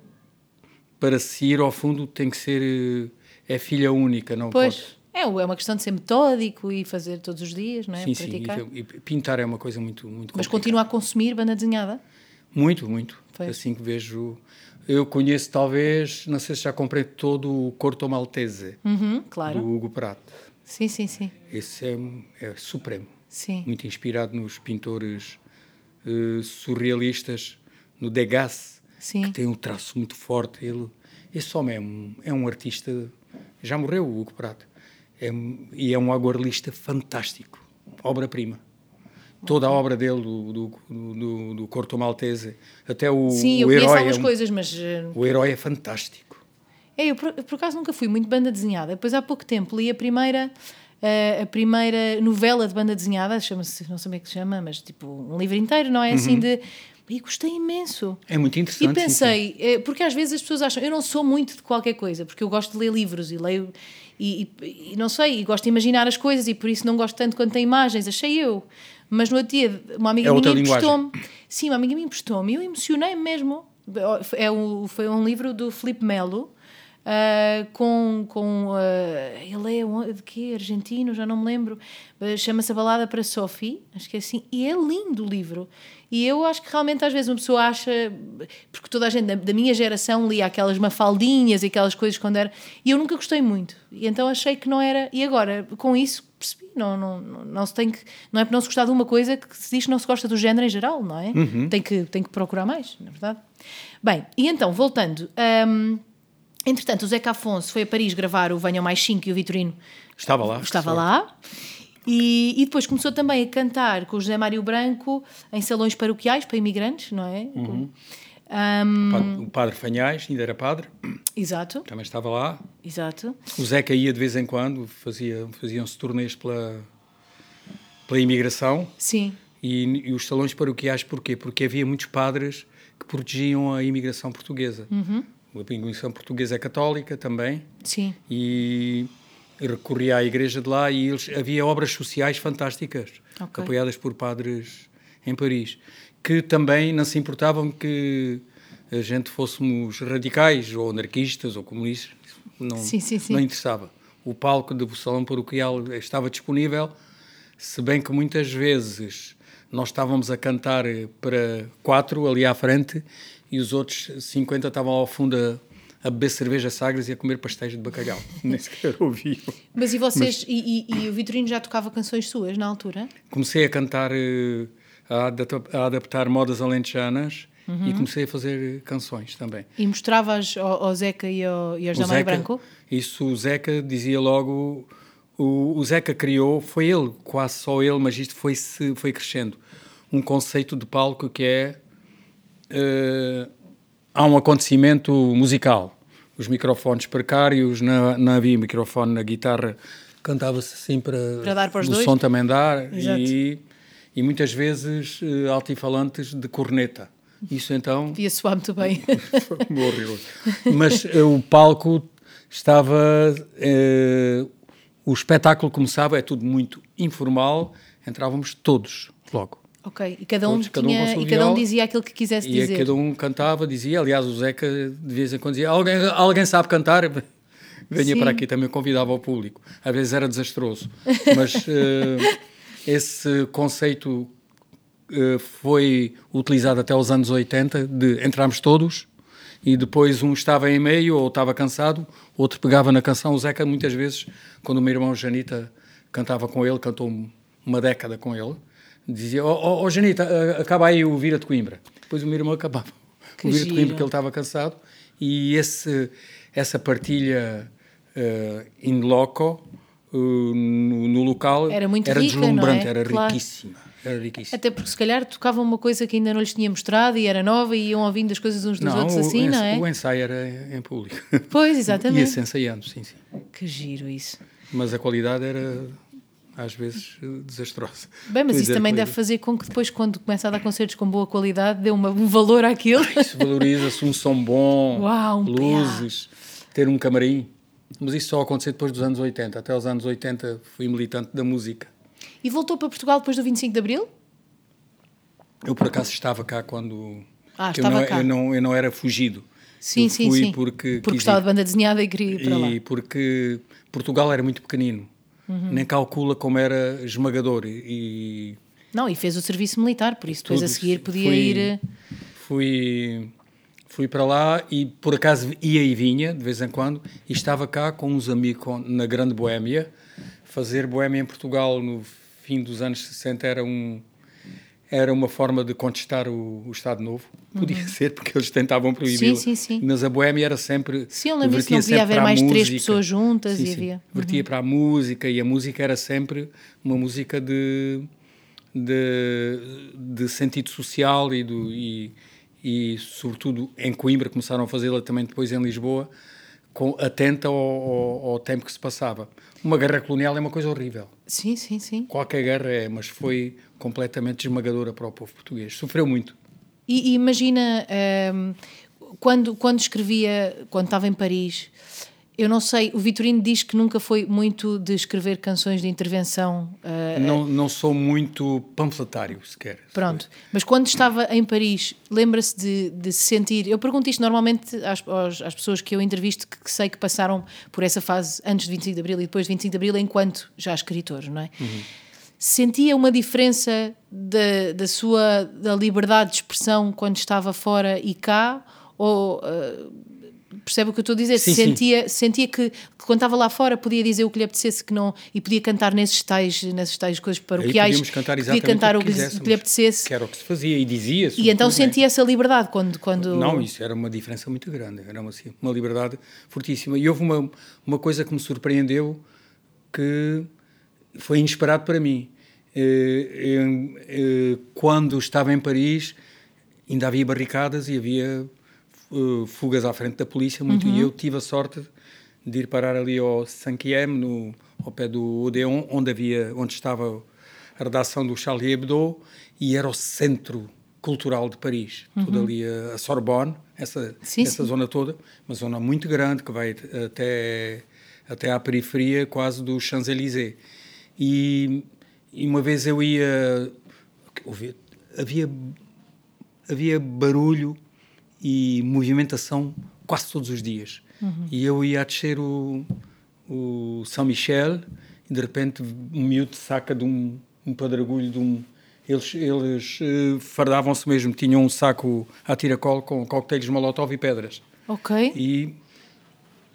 para se ir ao fundo, tem que ser. Uh, é filha única, não pois. pode. É, é uma questão de ser metódico e fazer todos os dias, não é? Sim, Praticar. sim. E pintar é uma coisa muito, muito Mas continua a consumir banda desenhada? Muito, muito. Foi. Assim que vejo. Eu conheço, talvez, não sei se já comprei todo o Corto Maltese, uhum, claro. do Hugo Pratt. Sim, sim, sim. Esse é, é supremo. Sim. Muito inspirado nos pintores uh, surrealistas, no Degas, sim. que tem um traço muito forte. Ele, esse homem é um, é um artista. Já morreu o Hugo Pratt. É, e é um aguarelista fantástico. Obra-prima toda a obra dele, do, do, do, do Corto Maltese, até o, Sim, o eu herói. algumas é um, coisas, mas. Eh, o herói é fantástico. É, eu por, por acaso nunca fui muito banda desenhada. Depois há pouco tempo li a primeira. Uh, a primeira novela de banda desenhada, chama-se, não sei como é que se chama, mas tipo um livro inteiro, não é? Assim uhum. de. E gostei imenso. É muito interessante. E pensei, sim, sim. Eh, porque às vezes as pessoas acham, eu não sou muito de qualquer coisa, porque eu gosto de ler livros e leio, e, e, e não sei, e gosto de imaginar as coisas e por isso não gosto tanto quando tem imagens, achei eu. Mas no outro dia, uma amiga é minha emprestou-me. Sim, uma amiga minha emprestou-me e eu emocionei mesmo. É um, foi um livro do Felipe Melo. Uh, com, com uh, ele é de quê? Argentino, já não me lembro. Uh, Chama-se A Balada para Sophie, acho que é assim. E é lindo o livro. E eu acho que realmente às vezes uma pessoa acha, porque toda a gente da, da, minha geração lia aquelas mafaldinhas e aquelas coisas quando era, e eu nunca gostei muito. E então achei que não era, e agora com isso percebi, não, não, não, não se tem que, não é por não se gostar de uma coisa que se diz que não se gosta do género em geral, não é? Uhum. Tem, que, tem que procurar mais, na verdade. Bem, e então, voltando, hum, entretanto o Zeca Afonso foi a Paris gravar o Venham Mais 5 e o Vitorino estava lá. Estava lá. E, e, depois começou também a cantar com o José Mário Branco em salões paroquiais para imigrantes, não é? Uhum. Um... O padre Fanhais ainda era padre. Exato. Também estava lá. Exato. O Zeca ia de vez em quando, fazia, faziam-se turnês pela, pela imigração. Sim. E, e, os salões paroquiais, porquê? Porque havia muitos padres que protegiam a imigração portuguesa. Uhum. A imigração portuguesa é católica também. Sim. E recorria à igreja de lá e eles, havia obras sociais fantásticas, okay. apoiadas por padres em Paris, que também não se importavam que a gente fôssemos radicais ou anarquistas ou comunistas, não, sim, sim, sim. não interessava. O palco do salão paroquial estava disponível, se bem que muitas vezes nós estávamos a cantar para quatro ali à frente e os outros 50 estavam ao fundo a a beber cerveja sagres e a comer pastéis de bacalhau. Nem sequer ouviam. Mas e vocês, Mas, e, e, e, o Vitorino já tocava canções suas na altura? Comecei a cantar, eh, a, adaptar, modas alentejanas uhum. e comecei a fazer canções também. E mostravas ao, ao Zeca e ao, e ao José Branco? Isso, o Zeca dizia logo... O, o Zeca criou, foi ele, quase só ele, mas isto foi, foi crescendo. Um conceito de palco que é... Uh, há um acontecimento musical. Os microfones precários, não, não havia microfone na guitarra, cantava-se assim para, para dar para os o dois. som também dar e, e muitas vezes uh, altifalantes de corneta. Isso então. Ia soar muito bem. horrível. Mas uh, o palco estava. Uh, o espetáculo começava, é tudo muito informal, entrávamos todos logo. Ok, e cada um, todos, cada tinha, um e cada um dizia aquilo que quisesse e dizer. E cada um cantava, dizia. Aliás, o Zeca de vez em quando dizia: Alguém, alguém sabe cantar? Venha Sim. para aqui, também convidava o público. Às vezes era desastroso, mas uh, esse conceito uh, foi utilizado até os anos 80 de entrarmos todos e depois um estava em meio ou estava cansado, outro pegava na canção. O Zeca, muitas vezes, quando o meu irmão Janita cantava com ele, cantou uma década com ele, dizia: Ó oh, oh, Janita, acaba aí o Vira de Coimbra. Depois o meu irmão acabava que o Vira de Coimbra, porque ele estava cansado. E esse, essa partilha uh, in loco, uh, no, no, local, era, muito era rica, deslumbrante, é? era claro. riquíssima. Até porque se calhar tocava uma coisa que ainda não lhes tinha mostrado e era nova e iam ouvindo as coisas uns dos não, outros assim, o, não é? O ensaio era em público. Pois, exatamente. Ia-se ensaiando, sim, sim. Que giro isso. Mas a qualidade era às vezes desastrosa. Bem, mas isso também deve fazer com que depois, quando começa a dar concertos com boa qualidade, dê uma, um valor àquilo. Isso valoriza-se, um som bom, Uau, um luzes, PA. ter um camarim. Mas isso só aconteceu depois dos anos 80. Até os anos 80 fui militante da música. E voltou para Portugal depois do 25 de Abril? Eu, por acaso, estava cá quando. Ah, estava eu não, cá. Eu não, eu não era fugido. Sim, eu sim, fui sim. Porque, porque gostava de banda desenhada e queria ir para e lá. porque Portugal era muito pequenino. Uhum. Nem calcula como era esmagador. E, não, e fez o serviço militar, por isso depois a seguir podia fui, ir. Eh, fui, fui para lá e por acaso ia e vinha de vez em quando e estava cá com uns amigos na Grande Boémia. Fazer Boémia em Portugal no fim dos anos 60 era um era uma forma de contestar o, o Estado Novo. Podia uhum. ser, porque eles tentavam proibi-lo. Sim, sim, sim. Mas a Boémia era sempre. Sim, eu lembro não podia haver mais música. três pessoas juntas sim, e sim. havia. Vertia uhum. para a música e a música era sempre uma música de. de, de sentido social e, do, e, e, sobretudo, em Coimbra, começaram a fazê-la também depois em Lisboa, com, atenta ao, ao, ao tempo que se passava. Uma guerra colonial é uma coisa horrível. Sim, sim, sim. Qualquer guerra é, mas foi completamente esmagadora para o povo português. Sofreu muito. E, e imagina, um, quando, quando escrevia, quando estava em Paris, eu não sei, o Vitorino diz que nunca foi muito de escrever canções de intervenção. Uh, não, não sou muito panfletário sequer. Pronto, mas quando estava em Paris, lembra-se de, de se sentir. Eu pergunto isto normalmente às, às pessoas que eu entrevisto que, que, sei que passaram por essa fase antes de 25 de Abril e depois de 25 de Abril, enquanto já escritores, não é? Uhum. Sentia uma diferença da, da sua da liberdade de expressão quando estava fora e cá? Ou. Uh, percebe o que eu estou a dizer? Sim, sentia, sim. sentia que, que, quando estava lá fora podia dizer o que lhe apetecesse que não, e podia cantar nesses tais, nesses tais coisas paroquiais. Aí cantar podia cantar o que, lhe, que lhe apetecesse. Que era o que se fazia e dizia. E então sentia essa liberdade quando, quando. Não, isso era uma diferença muito grande. Era uma, uma liberdade fortíssima. E houve uma, uma coisa que me surpreendeu que foi inesperado para mim. Quando estava em Paris, ainda havia barricadas e havia uh, fugas à frente da polícia, muito, uhum. e eu tive a sorte de ir parar ali ao Sanquiem, no ao pé do Odeon, onde havia, onde estava a redação do Charlie Hebdo, e era o centro cultural de Paris, uhum. tudo ali a, Sorbonne, essa, sim, essa sim. zona toda, uma zona muito grande que vai até, até à periferia quase do Champs-Élysées. E, e uma vez eu ia, havia, havia barulho e movimentação quase todos os dias. Uhum. E eu ia a descer o, o São Michel e de repente um miúdo saca de um, um padragulho de um. Eles, eles uh, fardavam-se mesmo, tinham um saco a tiracol com coquetéis molotov e pedras. Ok. E,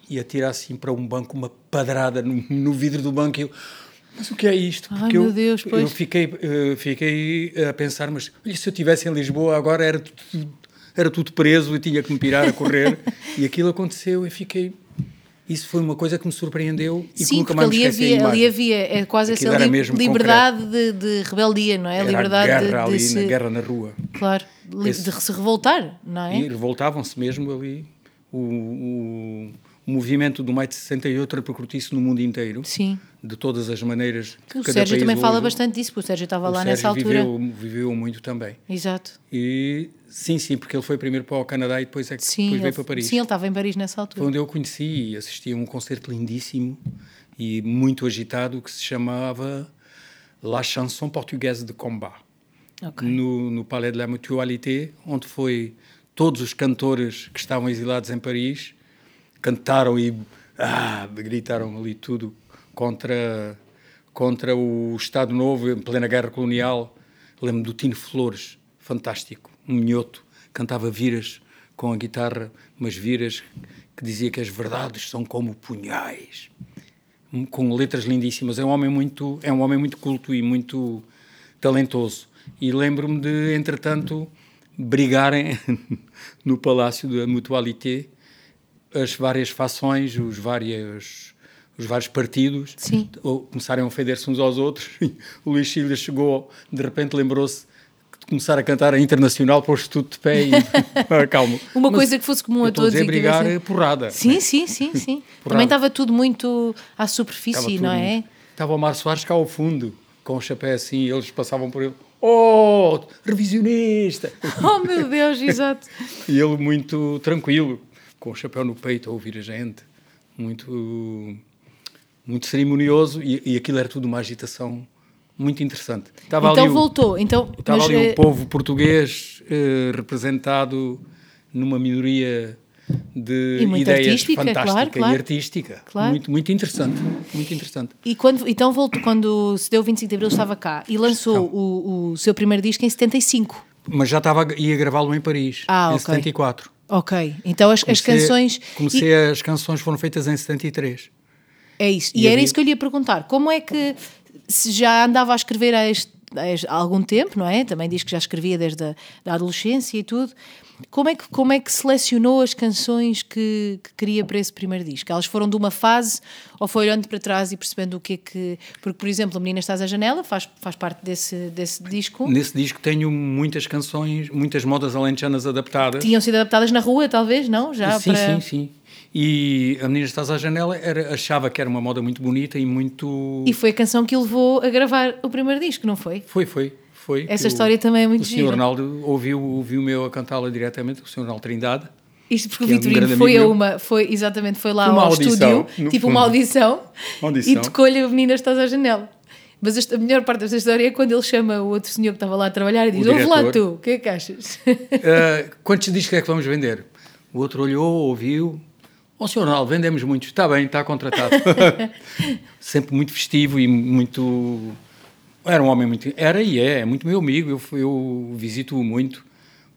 e atira assim para um banco uma padrada no, no vidro do banco e eu. Mas o que é isto? Porque Ai, eu, meu Deus, pois. eu fiquei, uh, fiquei a pensar, mas olha, se eu estivesse em Lisboa agora era tudo era tudo preso e tinha que me pirar a correr. e aquilo aconteceu e fiquei. isso foi uma coisa que me surpreendeu e Sim, que nunca mais ali me esqueci havia, ali havia é quase Aquilo essa li liberdade de, de, rebeldia, não é? Era liberdade a guerra de, de ali, se, na guerra na rua. Claro, Esse, de se revoltar, não é? E revoltavam-se mesmo ali. O, o, o, movimento do Maio de 68 repercutiu-se no mundo inteiro. Sim. De todas as maneiras. O Sérgio também fala bastante disso, porque o Sérgio estava lá Sérgio nessa altura. Viveu, viveu muito também. Exato. E sim, sim, porque ele foi primeiro para o Canadá e depois é que sim, depois veio ele, para Paris. Sim, ele estava em Paris nessa altura. Foi onde eu o conheci e assisti a um concerto lindíssimo e muito agitado que se chamava La Chanson Portugaise de Combat. Okay. No, no Palais de la Mutualité, onde foi todos os cantores que estavam exilados em Paris cantaram e ah, gritaram ali tudo contra contra o Estado Novo em plena guerra colonial. Lembro do Tino Flores, fantástico, um minhoto, cantava viras com a guitarra, mas viras que dizia que as verdades são como punhais, com letras lindíssimas. É um homem muito, é um homem muito culto e muito talentoso. E lembro-me de, entretanto, brigarem no Palácio da Mutualité as várias fações, os vários, os vários partidos, Sim. começarem a ofender-se uns aos outros. o Luís Silva chegou, de repente lembrou-se de começar a cantar a internacional, pôs-se tudo de pé e calma. Uma Mas, coisa que fosse comum a todos. A brigar tivesse... porrada. Sim, né? sim, sim, sim. Também estava tudo muito à superfície, não é? Estava o Mar Soares cá ao fundo, com o chapéu assim, e eles passavam por ele. Oh, revisionista! Oh, meu Deus, exato. e ele muito tranquilo, com o chapéu no peito a ouvir a gente, muito, muito cerimonioso, e, e aquilo era tudo uma agitação muito interessante. Estava então voltou. O, então, estava mas, ali o povo português eh, representado numa minoria de ideias fantástica claro, claro. e artística. Claro. Muito, muito interessante. Muito interessante. E quando, então voltou, quando se deu o 25 de Abril, estava cá e lançou então, o, o, seu primeiro disco em 75. Mas já estava, ia gravá-lo em Paris, ah, em okay. 74. Ok, então as, comecei, as canções. Comecei, e... as canções foram feitas em 73. É isso. E, e era havia... isso que eu lhe ia perguntar. Como é que se já andava a escrever há, este, há algum tempo, não é? Também diz que já escrevia desde a da adolescência e tudo. Como é que, como é que selecionou as canções que, que queria para esse primeiro disco? Elas foram de uma fase ou foi olhando para trás e percebendo o que é que. Porque, por exemplo, A Menina Estás à Janela faz, faz parte desse, desse disco. Nesse disco tenho muitas canções, muitas modas alentejanas adaptadas. Tinham sido adaptadas na rua, talvez, não? Já sim, para... sim, sim. E A Menina Estás à Janela era, achava que era uma moda muito bonita e muito. E foi a canção que o levou a gravar o primeiro disco, não foi? Foi, foi. Foi Essa história o, também é muito O Sr. Ronaldo ouviu, ouviu meu a cantá-la diretamente, o Sr. Ronaldo Trindade. Isto porque o Vitorino é um foi a uma, foi exatamente, foi lá uma ao audição, estúdio, tipo uma audição, audição. e tocou-lhe a menina estás à janela. Mas a melhor parte desta história é quando ele chama o outro senhor que estava lá a trabalhar e diz: Ouve lá tu, o que é que achas? Uh, quantos discos é que vamos vender? O outro olhou, ouviu, Ó oh, senhor Ronaldo, vendemos muitos. Está bem, está contratado. Sempre muito festivo e muito... Era um homem muito... Era e é, é muito meu amigo. Eu, eu visito-o muito.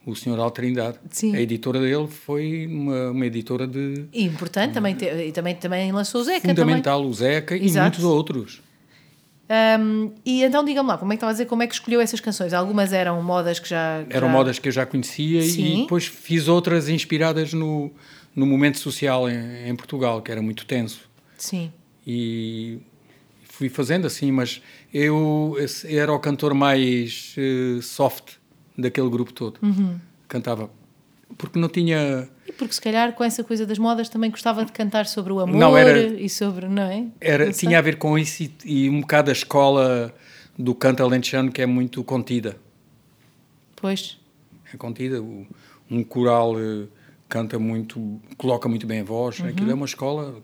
O senhor Altrindade. Sim. A editora dele foi uma, uma editora de... E importante, também, te, e também, também lançou o Zeca. Fundamental, também. o Zeca Exato. e muitos outros. Um, e então diga-me lá, como é que estava a dizer, como é que escolheu essas canções? Algumas eram modas que já... Que eram já... modas que eu já conhecia Sim. e depois fiz outras inspiradas no no momento social em, em, Portugal, que era muito tenso. Sim. E fui fazendo assim, mas eu era o cantor mais uh, soft daquele grupo todo. Uhum. Cantava. Porque não tinha. E porque se calhar com essa coisa das modas também gostava de cantar sobre o amor não, era, e sobre. Não é? Era, não tinha a ver com isso e, e um bocado a escola do canto alentejano que é muito contida. Pois. É contida. Um coral. Uh, canta muito, coloca muito bem a voz. Uhum. Aquilo é uma escola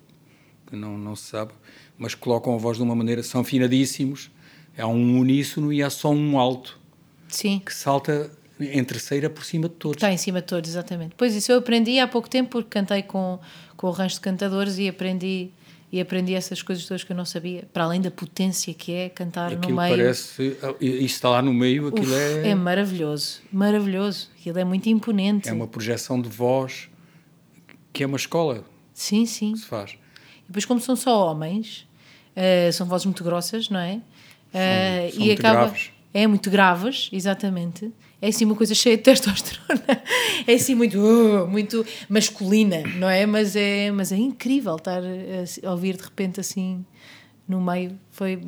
que não, não se sabe, mas colocam a voz de uma maneira, são afinadíssimos. Há um uníssono e há só um alto Sim. que salta em terceira por cima de todos. Está em cima de todos, exatamente. Pois isso eu aprendi há pouco tempo porque cantei com, com o rancho de cantadores e aprendi e aprendi essas coisas todas que eu não sabia, para além da potência que é cantar aquilo no meio. parece, e está lá no meio, aquilo Uf, é... É maravilhoso, maravilhoso, aquilo é muito imponente. É uma projeção de voz que é uma escola. Sim, sim. se faz. E depois como são só homens, uh, são vozes muito grossas, não é? Uh, são, são e muito acaba... graves. É, muito graves, exatamente. é assim uma coisa cheia de testosterona, é assim muito, uh, muito masculina, não é? Mas é, mas é incrível estar a ouvir de repente assim no meio foi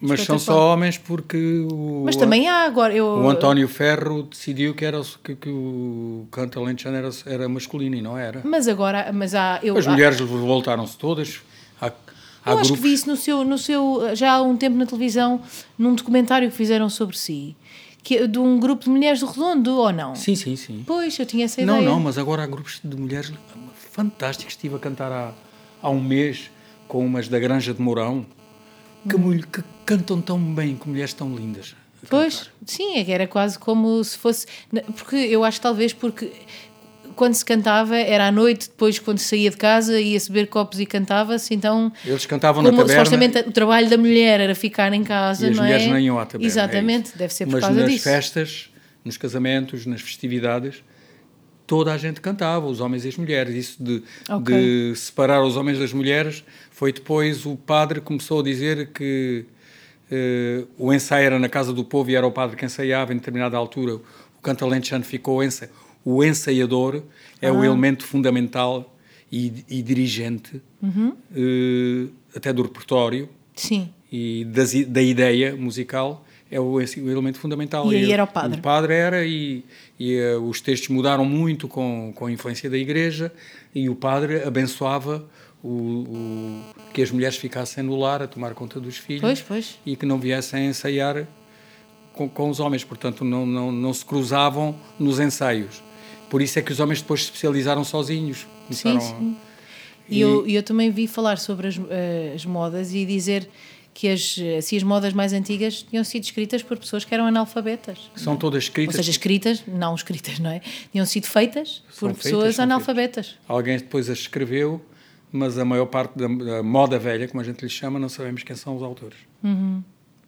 mas são só homens porque o, mas também há agora eu, o António Ferro decidiu que era que, que o canto alentejano era, era masculino e não era mas agora mas há eu, as mulheres voltaram-se todas eu grupos... acho que vi isso no seu no seu já há um tempo na televisão num documentário que fizeram sobre si que, de um grupo de mulheres do Redondo, ou não? Sim, sim, sim. Pois, eu tinha essa não, ideia. Não, não, mas agora há grupos de mulheres fantásticos. Estive a cantar há, há um mês com umas da Granja de Mourão, que, hum. que cantam tão bem, com mulheres tão lindas. Pois, sim, é era quase como se fosse. Porque eu acho talvez porque quando se cantava era à noite, depois quando saía de casa ia beber copos e cantava-se, então... Eles cantavam como, na taberna... Supostamente o trabalho da mulher era ficar em casa, e as não mulheres é? não iam à taberna. Exatamente, é deve ser por Mas causa nas disso. festas, nos casamentos, nas festividades, toda a gente cantava, os homens e as mulheres. Isso de, okay. de separar os homens das mulheres foi depois o padre começou a dizer que uh, o ensaio era na casa do povo e era o padre que ensaiava em determinada altura. O canto alentejano ficou ensa o ensaiador é ah. o elemento fundamental e, e dirigente uhum. uh, até do repertório Sim. e das, da ideia musical é o, o, elemento fundamental. E aí era o padre. O padre era, e, e uh, os textos mudaram muito com, com a influência da igreja, e o padre abençoava o, o, que as mulheres ficassem no lar a tomar conta dos filhos pois, pois. e que não viessem a ensaiar com, com os homens, portanto não, não, não se cruzavam nos ensaios. Por isso é que os homens depois se especializaram sozinhos. Começaram sim, sim. A... E, eu, eu também vi falar sobre as, eh, as modas e dizer que as, assim, as modas mais antigas tinham sido escritas por pessoas que eram analfabetas. São todas escritas? Ou seja, escritas, não escritas, não é? Tinham sido feitas são por feitas, pessoas analfabetas. Feitas. Alguém depois as escreveu, mas a maior parte da, da, moda velha, como a gente lhe chama, não sabemos quem são os autores. Uhum.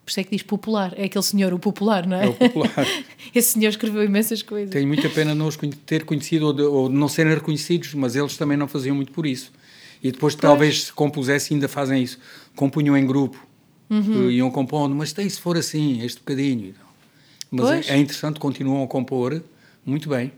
Por isso é que diz popular. É aquele senhor, o popular, não é? É o popular. Esse senhor escreveu imensas coisas. Tenho muita pena não os ter conhecido ou de, ou de não serem reconhecidos, mas eles também não faziam muito por isso. E depois, pois. talvez, se compusessem, ainda fazem isso. Compunham em grupo uhum. iam compondo, mas tem se for assim, este bocadinho. Mas é, é, interessante, continuam a compor muito bem.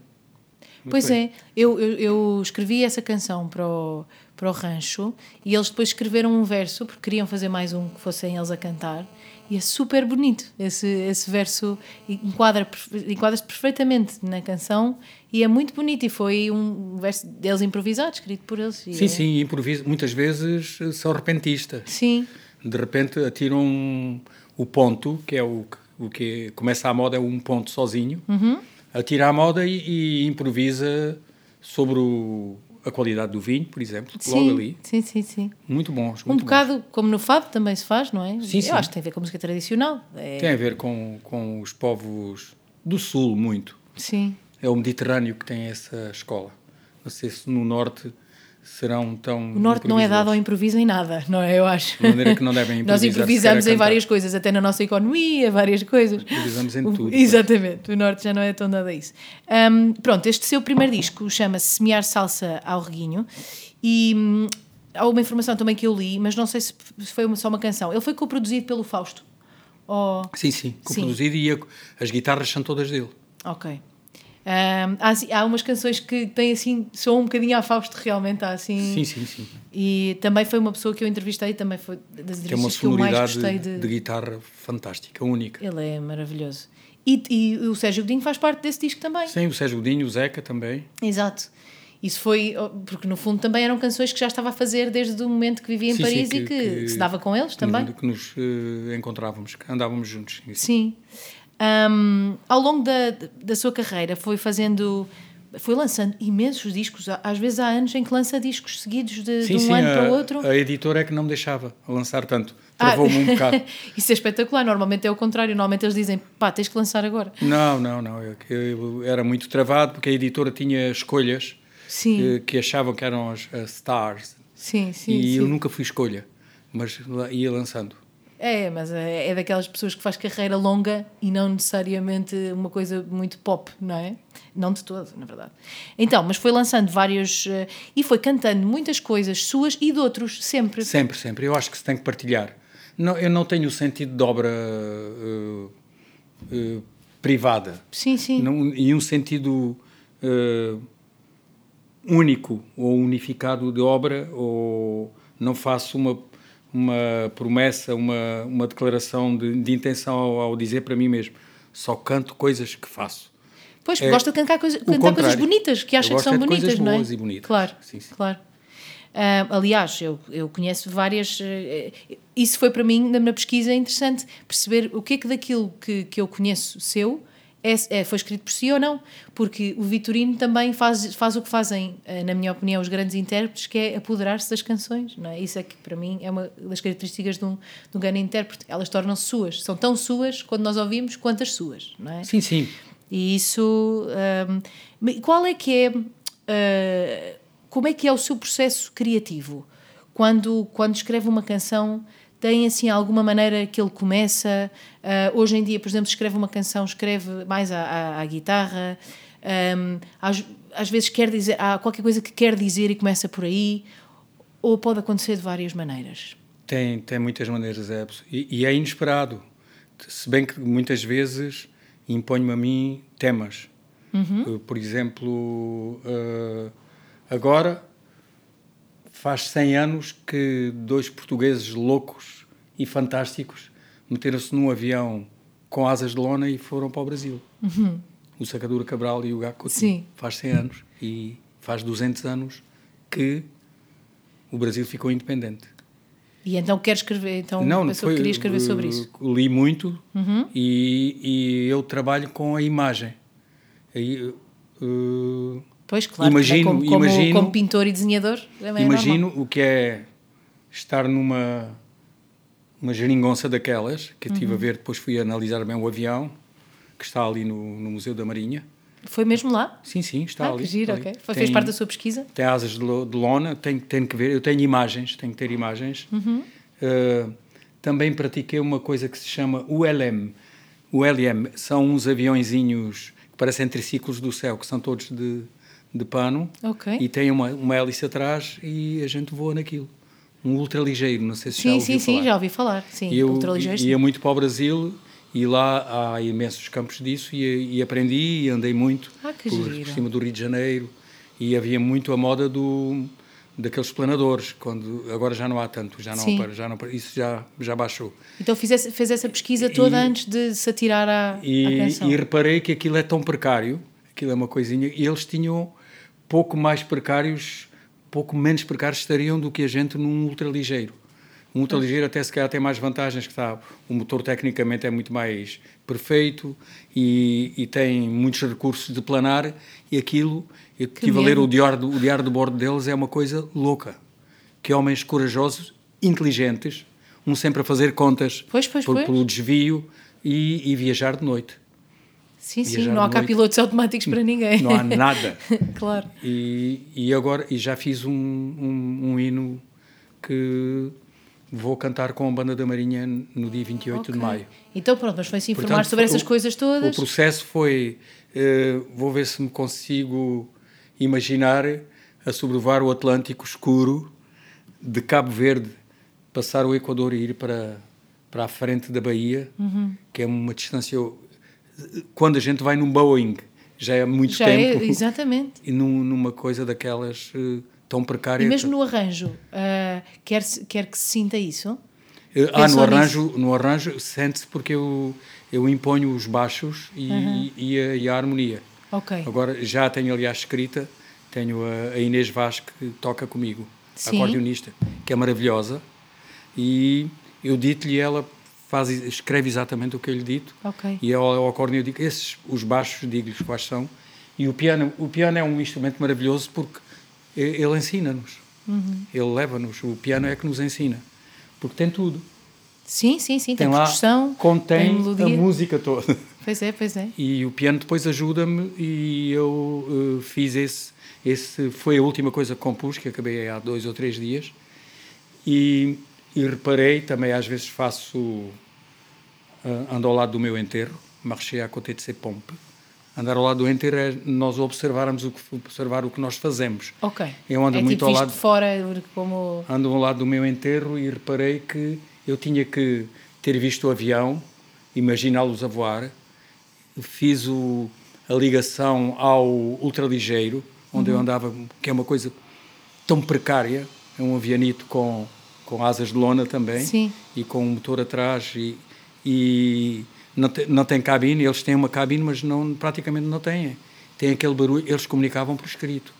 Muito pois bem. é, eu, eu, eu, escrevi essa canção para o, para o rancho e eles depois escreveram um verso, porque queriam fazer mais um que fossem eles a cantar, e é super bonito. Esse, esse verso enquadra, enquadra-se perfeitamente na canção e é muito bonito. E foi um verso deles improvisado, escrito por eles. Sim, é... sim, improviso. Muitas vezes são repentistas. Sim de repente atiram o ponto, que é o, o que começa a moda, é um ponto sozinho, uhum. atira a moda e, e improvisa sobre o, a qualidade do vinho, por exemplo, sim, logo ali. Sim, sim, sim. Muito bons. Muito um bocado bons. como no fado também se faz, não é? Sim, Eu sim. acho que tem a ver com a música tradicional. É... Tem a ver com, com os povos do Sul, muito. Sim. É o Mediterrâneo que tem essa escola. Não sei se no Norte serão tão. O norte não é dado ao improviso em nada, não é? Eu acho. De maneira que não devem improvisar. Nós improvisamos em várias coisas, até na nossa economia, várias coisas. Improvisamos em tudo. Exatamente, o norte já não é tão dado a isso. Um, pronto, este seu primeiro disco chama-se Semear Salsa ao Reguinho e. Hum, há uma informação também que eu li, mas não sei se foi uma, só uma canção. Ele foi coproduzido pelo Fausto. Oh... Sim, sim, coproduzido e as guitarras são todas dele. Ok. Um, há, há umas canções que têm assim, são um bocadinho a Fausto realmente, há assim. Sim, sim, sim. E também foi uma pessoa que eu entrevistei, também foi das entrevistas que, é uma que eu mais gostei de... de guitarra fantástica, única. Ele é maravilhoso. E, e, o Sérgio Godinho faz parte desse disco também. Sim, o Sérgio Godinho, o Zeca também. Exato. Isso foi, porque no fundo também eram canções que já estava a fazer desde o momento que vivia em sim, Paris sim, que, e que, que, se dava com eles também. Que nos uh, encontrávamos, que andávamos juntos. Sim. sim. Um, ao longo da, da sua carreira foi fazendo foi lançando imensos discos, às vezes há anos em que lança discos seguidos de, sim, de um sim, ano a, para o outro. A editora é que não me deixava lançar tanto, travou-me ah, um bocado. Isso é espetacular, normalmente é o contrário, normalmente eles dizem, pá, tens que lançar agora. Não, não, não, eu, eu era muito travado porque a editora tinha escolhas sim. que achavam que eram as, as stars. Sim, sim, e sim. eu nunca fui escolha, mas ia lançando. É, mas é, é, daquelas pessoas que faz carreira longa e não necessariamente uma coisa muito pop, não é? Não de todo, na verdade. Então, mas foi lançando vários. Uh, e foi cantando muitas coisas suas e de outros, sempre. Sempre, sempre. Eu acho que se tem que partilhar. Não, eu não tenho o sentido de obra uh, uh, privada. Sim, sim. Não, e um sentido único ou unificado de obra, ou não faço uma, uma promessa, uma, uma declaração de, de intenção ao, ao dizer para mim mesmo. Só canto coisas que faço. Pois, é, gosta de cantar, coisa, cantar coisas bonitas, que acha que são é bonitas, coisas não é? Boas e bonitas. Claro, sim, sim. claro. Uh, aliás, eu, eu conheço várias. Uh, isso foi para mim, na minha pesquisa, interessante perceber o que é que daquilo que, que eu conheço seu é, é, foi escrito por si ou não, porque o Vitorino também faz, faz o que fazem, uh, na minha opinião, os grandes intérpretes, que é apoderar-se das canções. Não é? Isso é que, para mim, é uma das características de um, de um grande intérprete. Elas tornam-se suas, são tão suas quando nós ouvimos quanto as suas. Não é? Sim, sim. E isso. Um, qual é que é. Uh, como é que é o seu processo criativo? Quando, quando escreve uma canção, tem assim alguma maneira que ele começa? Uh, hoje em dia, por exemplo, escreve uma canção, escreve mais à, à, à guitarra, um, às, às, vezes quer dizer, há qualquer coisa que quer dizer e começa por aí, ou pode acontecer de várias maneiras? Tem, tem muitas maneiras, é, e, e é inesperado. Se bem que muitas vezes imponho-me a mim temas. Uhum. Por exemplo, uh, agora faz 100 anos que dois portugueses loucos e fantásticos meteram-se num avião com asas de lona e foram para o Brasil. Uhum. O Sacadura Cabral e o Gaco Coutinho. Sim. Faz 100 anos e faz 200 anos que o Brasil ficou independente. E então quer escrever, então não, foi, queria escrever sobre isso? Li muito uhum. e, e, eu trabalho com a imagem. Aí, uh, pois, claro, imagino, como, como, imagino, como pintor e desenhador. É imagino o que é estar numa uma geringonça daquelas, que eu estive uhum. a ver, depois fui analisar bem o avião, que está ali no, no Museu da Marinha. Foi mesmo lá? Sim, sim, está ah, ali. Que giro, ok. Foi, tem, fez parte da sua pesquisa? Tem asas de, lona, tem, tem que ver, eu tenho imagens, tenho que ter imagens. Uhum. Uh, também pratiquei uma coisa que se chama ULM. O LM são uns aviãozinhos que parecem triciclos do céu, que são todos de, de pano. Ok. E tem uma, uma hélice atrás e a gente voa naquilo. Um ultra ligeiro, não sei se sim, já ouviu sim, falar. Sim, sim, já ouvi falar. Sim, e eu ultra ligeiro, ia muito para o Brasil e lá há imensos campos disso e, e aprendi e andei muito ah, por, por, cima do Rio de Janeiro e havia muito a moda do daqueles planadores quando agora já não há tanto já não já não isso já já baixou então fez essa, fez essa pesquisa toda e, antes de se atirar à, e, à e reparei que aquilo é tão precário aquilo é uma coisinha e eles tinham pouco mais precários pouco menos precários estariam do que a gente num ultraligeiro. Um ultraligeiro até se calhar tem mais vantagens que está o motor tecnicamente é muito mais perfeito e, e tem muitos recursos de planar e aquilo eu que estive a ler o diário, o diário de bordo deles é uma coisa louca que homens corajosos inteligentes um sempre a fazer contas pois, pois, por, pelo desvio e, e, viajar de noite sim, viajar sim, não há cá pilotos automáticos para ninguém não há nada claro e, e agora e já fiz um, um, um hino que vou cantar com a Banda da Marinha no dia 28 okay. de maio. Então pronto, mas foi-se informar Portanto, sobre essas o, coisas todas? O processo foi, uh, vou ver se me consigo imaginar a sobrevoar o Atlântico escuro de Cabo Verde, passar o Equador e ir para, para a frente da Bahia, uhum. que é uma distância... Quando a gente vai num Boeing, já é muito já é, tempo. É, exatamente. E num, numa coisa daquelas... Uh, tão precária. E mesmo no arranjo, uh, quer, quer que se sinta isso? Uh, ah, no arranjo, no arranjo sente-se porque eu, eu imponho os baixos e, uhum. e, a, e, a, harmonia. Ok. Agora já tenho, aliás, escrita, tenho a, a Inês Vaz que toca comigo, Sim. acordeonista, que é maravilhosa, e eu dito-lhe ela faz, escreve exatamente o que eu lhe dito, okay. e ao, ao acordeon eu digo, esses, os baixos, digo-lhes quais são, e o piano, o piano é um instrumento maravilhoso porque ele ensina-nos. Uhum. Ele leva-nos. O piano é que nos ensina. Porque tem tudo. Sim, sim, sim. Tem, tem percussão, contém tem a música toda. Pois é, pois é. E o piano depois ajuda-me e eu uh, fiz esse, esse... Foi a última coisa que compus, que acabei há dois ou três dias. E, e reparei, também às vezes faço... Uh, ando ao lado do meu enterro, marché à côté de ses pompes Andar ao lado do enter é nós observarmos o que, observar o que nós fazemos. Ok. Eu ando é muito tipo ao lado. de fora, como. Ando ao lado do meu enterro e reparei que eu tinha que ter visto o avião, imaginá-los a voar, fiz o, a ligação ao ultraligeiro, onde uhum. eu andava, que é uma coisa tão precária, é um avianito com, com asas de lona também, Sim. e com um motor atrás, e, e não, te, não tem cabine, eles têm uma cabine, mas não, praticamente não têm. Tem aquele barulho, eles comunicavam por escrito.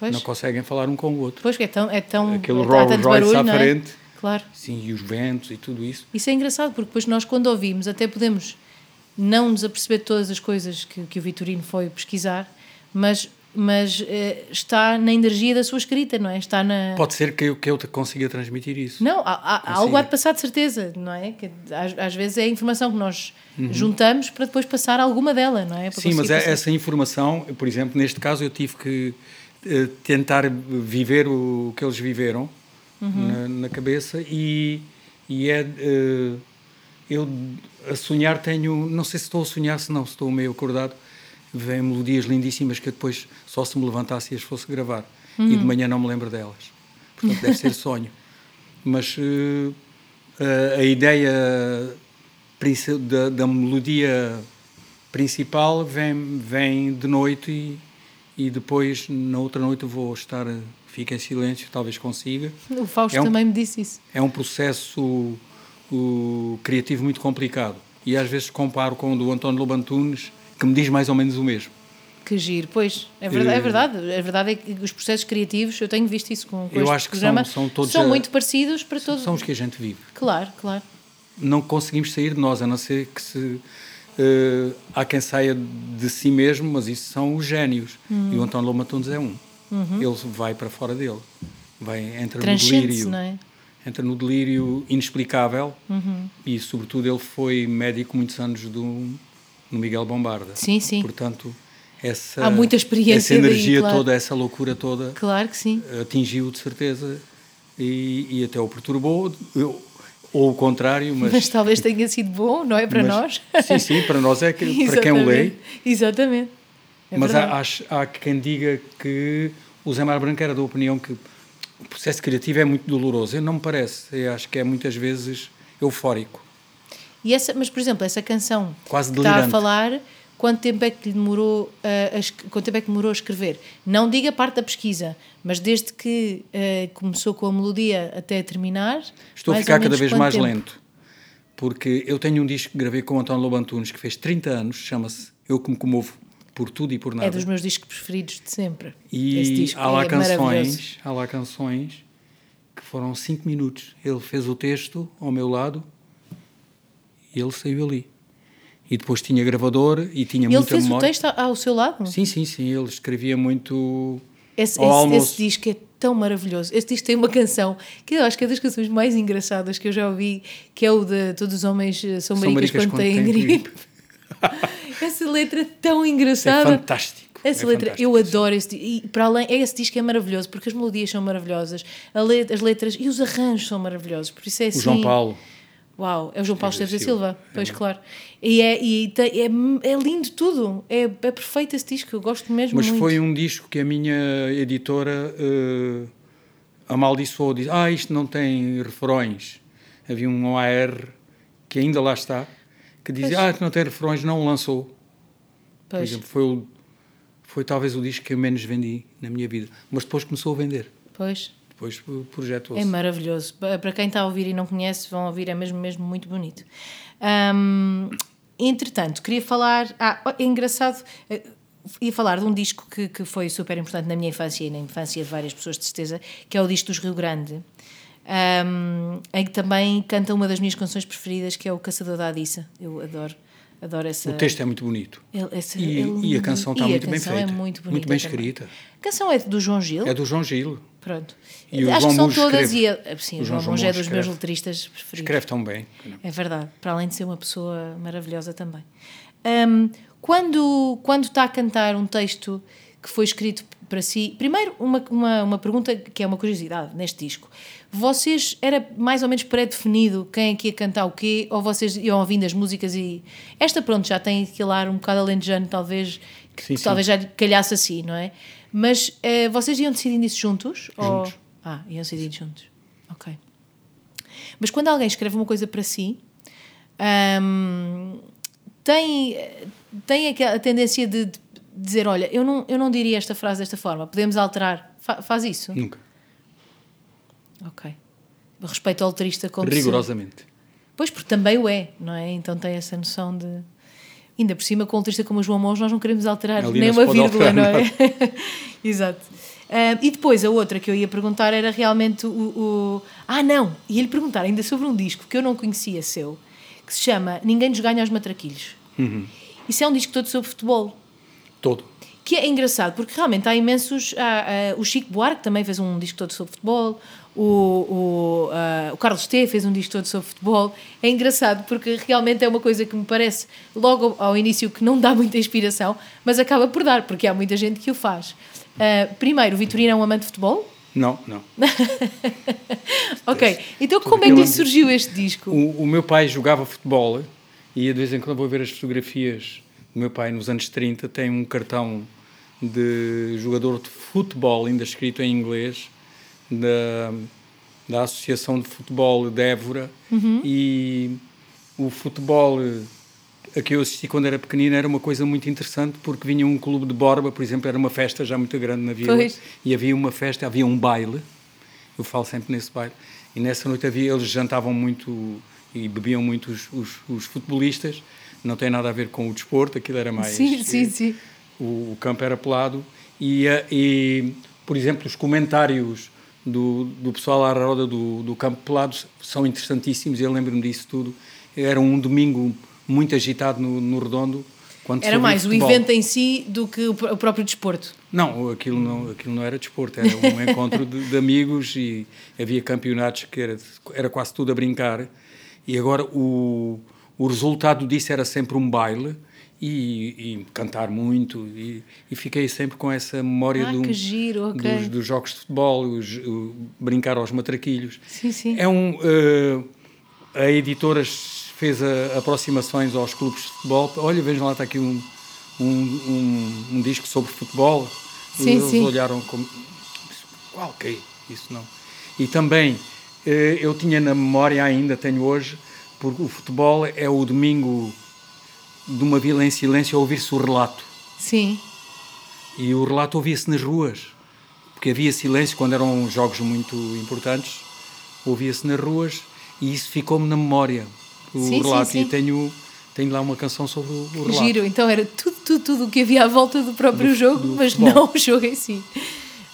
Pois. Não conseguem falar um com o outro. Pois, que é tão... É tão Aquele é, Rolls Royce à frente. É? Claro. Sim, e os ventos e tudo isso. Isso é engraçado, porque depois nós, quando ouvimos, até podemos não nos aperceber todas as coisas que, que o Vitorino foi pesquisar, mas mas uh, está na energia da sua escrita, não é? Está na... Pode ser que eu, que eu consiga transmitir isso. Não, há, há algo há de passar de certeza, não é? Que às, às vezes é a informação que nós uhum. juntamos para depois passar alguma dela, não é? Para Sim, mas é, essa informação, por exemplo, neste caso eu tive que uh, tentar viver o, que eles viveram uhum. na, na, cabeça e, e é... Uh, eu a sonhar tenho, não sei se estou a sonhar, se não, se estou meio acordado, vem melodias lindíssimas que eu depois só se me levantasse e as fosse gravar. Uhum. E de manhã não me lembro delas. Portanto, deve ser sonho. Mas uh, a, a ideia da, da, melodia principal vem, vem de noite e, e depois, na outra noite, vou estar, fico em silêncio, talvez consiga. O Fausto é um, também me disse isso. É um processo o, criativo muito complicado. E às vezes comparo com o do António Lobantunes, que me diz mais ou menos o mesmo. Que giro, pois, é verdade, é verdade. A verdade é que os processos criativos, eu tenho visto isso com, com eu acho que programa, são, são, todos são a, muito parecidos para todos. São os que a gente vive. Claro, claro. Não conseguimos sair de nós, a não ser que se. Uh, há quem saia de si mesmo, mas isso são os génios. Uhum. E o António Lobantunes é um. Uhum. Ele vai para fora dele. Vai, entra no delírio. Não é? entra no delírio inexplicável uhum. e, sobretudo, ele foi médico muitos anos do, no Miguel Bombarda. Sim, sim. Portanto, essa, Há muita experiência essa energia daí, claro. toda, essa loucura toda, claro que sim. atingiu de certeza e, e até o perturbou. Eu, ou o contrário, mas... mas talvez tenha sido bom, não é para mas, nós? Sim, sim, para nós é que, para quem o lê. Exatamente. É mas há, há, há, quem diga que o Zé Mar Branco era da opinião que o processo criativo é muito doloroso. Eu não me parece. Eu acho que é muitas vezes eufórico. E essa, mas, por exemplo, essa canção Quase que está a falar, quanto tempo é que demorou a, a, quanto tempo é que demorou a escrever? Não diga parte da pesquisa, mas desde que uh, começou com a melodia até terminar. Estou a ficar cada vez mais tempo? lento. Porque eu tenho um disco que gravei com o António Lobantunes que fez 30 anos, chama-se Eu Que Me Comovo por tudo e por nada. É dos meus discos preferidos de sempre. E há lá é canções, há lá canções que foram 5 minutos. Ele fez o texto ao meu lado e ele saiu ali. E depois tinha gravador e tinha ele muita memória. Ele fez o texto ao seu lado? Sim, sim, sim. Ele escrevia muito esse, esse, esse, disco é tão maravilhoso. Esse disco tem uma canção que eu acho que é das canções mais engraçadas que eu já ouvi, que é o de Todos os Homens eh, São, são Maricas, quando, têm gripe. Essa letra é tão engraçada. É fantástico. Essa é letra, eu adoro esse E para além, esse disco é maravilhoso porque as melodias são maravilhosas, as letras e os arranjos são maravilhosos. Por isso é assim. O João Paulo. Uau, é o João Paulo Esteves da Silva, pois é claro. E, é, e é, é, lindo tudo, é, é perfeito esse disco, eu gosto mesmo Mas muito. foi um disco que a minha editora uh, amaldiçoou, disse, ah, isto não tem refrões. Havia um AR que ainda lá está, que dizia, pois. ah, não tem refrões, não lançou. Pois. Por exemplo, foi, o, foi talvez o disco que eu menos vendi na minha vida, mas depois começou a vender. Pois. Depois projetou-se. É maravilhoso. Para quem está a ouvir e não conhece, vão ouvir, é mesmo, mesmo muito bonito. Um, entretanto, queria falar. Ah, é engraçado. Eh, ia falar de um disco que, que foi super importante na minha infância e na infância de várias pessoas, de certeza, que é o disco dos Rio Grande um, em que também canta uma das minhas canções preferidas, que é o Caçador da Adissa. Eu adoro. Adoro essa... O texto é muito bonito. Ele, essa, e, ele, e, a canção está muito bem é feita. É muito, muito bem escrita. A canção é do João Gil? É do João Gil. Pronto. E Acho que são todas. E a, sim, o João, João Monge é dos escreve, meus letristas preferidos. Escreve tão bem. É verdade. Para além de ser uma pessoa maravilhosa também. Um, quando, quando está a cantar um texto que foi escrito para si. Primeiro, uma, uma, uma pergunta que é uma curiosidade neste disco. Vocês, era mais ou menos pré-definido quem é que ia cantar o quê? Ou vocês iam ouvindo as músicas e. Esta, pronto, já tem aquele ar um bocado alentejano, talvez, que, sim, que sim. talvez já calhasse assim, não é? Mas eh, vocês iam decidindo isso juntos? Juntos. Ou... Ah, iam decidindo juntos. Ok. Mas quando alguém escreve uma coisa para si. Um, tem, tem a tendência de, de, dizer: Olha, eu não, eu não diria esta frase desta forma, podemos alterar. Fa faz isso? Nunca. Ok. Respeito ao letrista como Rigorosamente. Se... Pois, porque também o é, não é? Então tem essa noção de. Ainda por cima, com o letrista como o João Mons, nós não queremos alterar Ali nem uma vírgula, não é? Exato. Uh, e depois a outra que eu ia perguntar era realmente o, o. Ah, não! Ia-lhe perguntar ainda sobre um disco que eu não conhecia seu, que se chama Ninguém nos ganha aos matraquilhos. Uhum. Isso é um disco todo sobre futebol. Todo. Que é engraçado, porque realmente há imensos. Há, o Chico Buarque também fez um disco todo sobre futebol, o, o, uh, o Carlos T fez um disco todo sobre futebol. É engraçado porque realmente é uma coisa que me parece logo ao início que não dá muita inspiração, mas acaba por dar, porque há muita gente que o faz. Uh, primeiro, o Vitorino é um amante de futebol? Não, não. ok, então como é que surgiu este disco? O, o, meu pai jogava futebol e de vez em quando vou ver as fotografias do meu pai nos anos 30, tem um cartão de jogador de futebol, ainda escrito em inglês, da, da Associação de Futebol de Évora uhum. e o futebol a que eu assisti quando era pequenino era uma coisa muito interessante porque vinha um clube de Borba, por exemplo, era uma festa já muito grande na vila pois. e havia uma festa, havia um baile, eu falo sempre nesse baile, e nessa noite havia, eles jantavam muito e bebiam muito os, os, os futebolistas, não tem nada a ver com o desporto, aquilo era mais... Sim, sim, sim. O, o campo era pelado e, e, por exemplo, os comentários do, do pessoal à roda do, do campo pelado são interessantíssimos, eu lembro-me disso tudo. Era um domingo muito agitado no, no Redondo. Era mais futebol. o evento em si do que o próprio desporto? Não, aquilo não, aquilo não era desporto, era um encontro de, de, amigos e havia campeonatos que era, era quase tudo a brincar. E agora o, o resultado disso era sempre um baile e, e cantar muito e, e, fiquei sempre com essa memória ah, do, giro, okay. dos, dos, jogos de futebol, os, o, brincar aos matraquilhos. Sim, sim. É um... Uh, a editora fez a, aproximações aos clubes de futebol. Olha, vejam lá, está aqui um, um, um, um disco sobre futebol. Sim, Eles sim. olharam como... Qual que é isso? não. E também, eh, eu tinha na memória ainda, tenho hoje, porque o futebol é o domingo de uma vila em silêncio a ouvir-se o relato. Sim. E o relato ouvia-se nas ruas, porque havia silêncio quando eram jogos muito importantes, ouvia-se nas ruas e isso ficou-me na memória o sim, relato sim, sim. e tenho tenho lá uma canção sobre o, o relato. Giro, então era tudo, tudo, tudo o que havia à volta do próprio do, jogo, do mas futebol. não o jogo em si.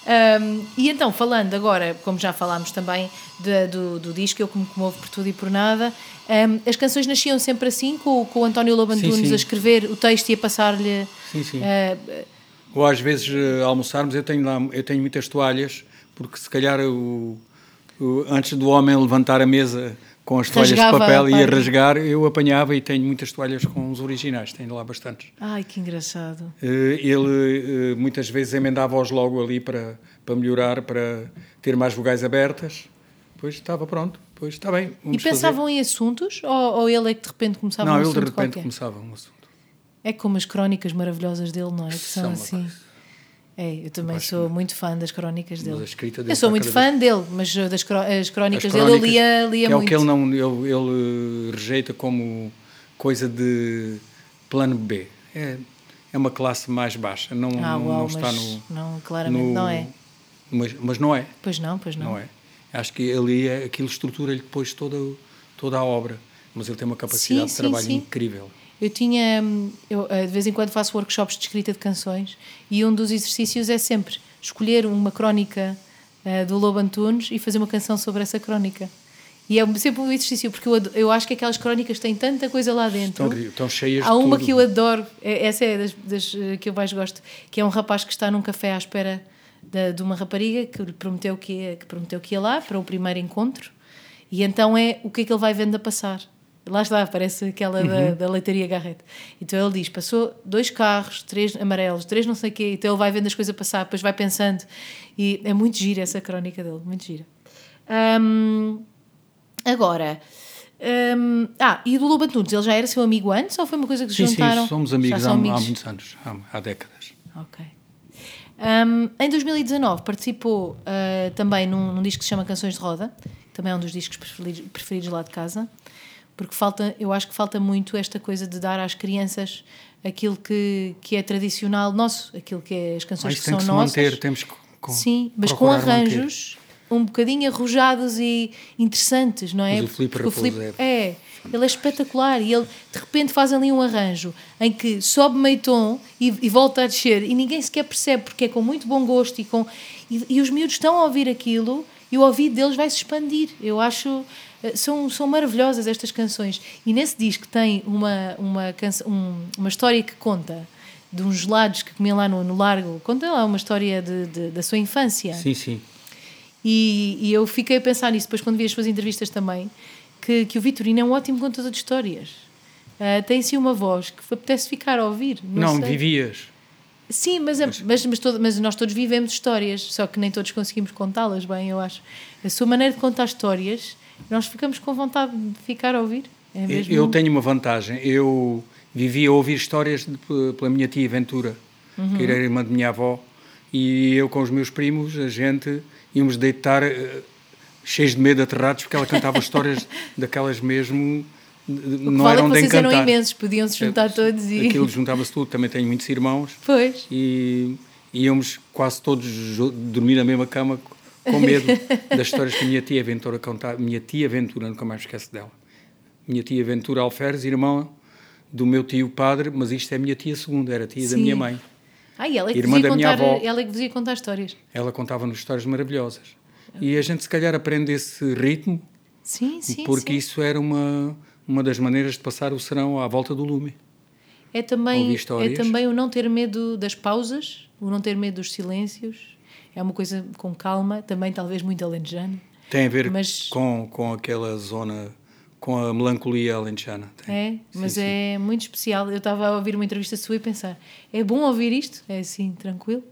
Um, e então, falando agora, como já falámos também de, do, do disco, eu como comovo por tudo e por nada, um, as canções nasciam sempre assim, com, com o António Lobantunes a escrever o texto e a passar-lhe. Sim, sim. Uh, Ou às vezes, uh, almoçarmos, eu tenho, lá, eu tenho muitas toalhas, porque se calhar o, o antes do homem levantar a mesa com as toalhas Rasgava, de papel e ia rasgar, eu apanhava e tenho muitas toalhas com os originais, tenho lá bastantes. Ai, que engraçado. Eh, ele eh, muitas vezes emendava-os logo ali para, para melhorar, para ter mais vogais abertas. Depois estava pronto, depois está bem. E pensavam fazer. em assuntos? Ou, ou, ele é que de repente começava não, um assunto Não, ele de repente qualquer? começava um assunto. É como as crónicas maravilhosas dele, não é? Que são, são assim. É, eu também sou muito fã das crónicas dele. dele eu sou muito fã vez... dele, mas das as crónicas, crónicas dele eu lia, lia que muito. É o que ele, não, ele, ele rejeita como coisa de plano B. É, é uma classe mais baixa. Não, ah, não, uau, não está no. Não, claramente no, não é. Mas, mas não é. Pois não, pois não. Não é. Acho que ele é, aquilo estrutura-lhe depois toda, toda a obra. Mas ele tem uma capacidade sim, de trabalho sim. incrível. Eu tinha, eu, eh, de vez em quando faço workshops de escrita de canções e um dos exercícios é sempre escolher uma crónica uh, do Lobo Antunes e fazer uma canção sobre essa crónica. E é sempre um exercício, porque eu, eu acho que aquelas crónicas têm tanta coisa lá dentro. Estão, estão cheias Há uma que eu adoro, é, essa é das, das, eh, que eu mais gosto, que é um rapaz que está num café à espera de, de uma rapariga que lhe prometeu que ia, que prometeu que ia lá para o primeiro encontro. E então é o que é que ele vai vendo a passar. Lá está, parece aquela uhum. da, da leitaria Garrett. Então ele diz: passou dois carros, três amarelos, três não sei o quê. Então ele vai vendo as coisas passar, depois vai pensando. E é muito gira essa crónica dele, muito gira. Um, agora. Um, ah, e do Lobo Antunes, ele já era seu amigo antes ou foi uma coisa que se sim, juntaram? Sim, somos amigos, há, amigos? há, muitos anos, há, há décadas. Ok. Um, em 2019 participou uh, também num, num, disco que se chama Canções de Roda, também é um dos discos preferidos, preferidos lá de casa porque falta, eu acho que falta muito esta coisa de dar às crianças aquilo que, que é tradicional nosso, aquilo que é as canções que, que são que nossas. Manter, temos que com, Sim, mas com arranjos manter. um bocadinho arrojados e interessantes, não é? Mas o Filipe o Filipe, é. é, ele é espetacular e ele de repente faz ali um arranjo em que sobe meio tom e, e volta a descer e ninguém sequer percebe porque é com muito bom gosto e com e, e os miúdos estão a ouvir aquilo e o ouvido deles vai se expandir. Eu acho são, são maravilhosas estas canções. E nesse disco tem uma, uma, canção, um, uma história que conta de uns gelados que comia lá no, no Largo. Conta lá uma história de, de, da sua infância. Sim, sim. E, e, eu fiquei a pensar nisso depois quando vi as suas entrevistas também, que, que o Vitorino é um ótimo contador de histórias. Uh, tem sim uma voz que apetece ficar a ouvir. Não, não vivias. Sim, mas, mas... Mas, mas, todo, mas, nós todos vivemos histórias, só que nem todos conseguimos contá-las bem, eu acho. A sua maneira de contar histórias nós ficamos com vontade de ficar a ouvir. É mesmo... Eu tenho uma vantagem. Eu vivia a ouvir histórias de, pela minha tia Ventura, uhum. que era irmã de minha avó, e eu com os meus primos, a gente íamos deitar uh, cheios de medo, aterrados, porque ela cantava histórias daquelas mesmo. Não eram que vocês eram imensos, podiam se juntar é, todos e. Aquilo juntava-se tudo, também tenho muitos irmãos. Pois. E íamos quase todos dormir na mesma cama com medo das histórias que a minha tia Ventura contava. Minha tia Ventura, nunca mais esqueço dela. Minha tia Ventura Alferes, irmã do meu tio padre, mas isto é minha tia segunda, era tia Sim. da minha mãe. Ah, e ela é que irmã da minha contar, avó. Ela é que dizia contar histórias. Ela contava-nos histórias maravilhosas. E a gente, se calhar, aprende esse ritmo. Sim, sim. Porque sim. isso era uma, uma das maneiras de passar o serão à volta do lume. É também, é também o não ter medo das pausas, o não ter medo dos silêncios é uma coisa com calma, também talvez muito alentejana. Tem a ver mas... com, com aquela zona, com a melancolia alentejana. Tem. É, mas sim, é sim. muito especial. Eu estava a ouvir uma entrevista sua e pensar, é bom ouvir isto? É assim, tranquilo.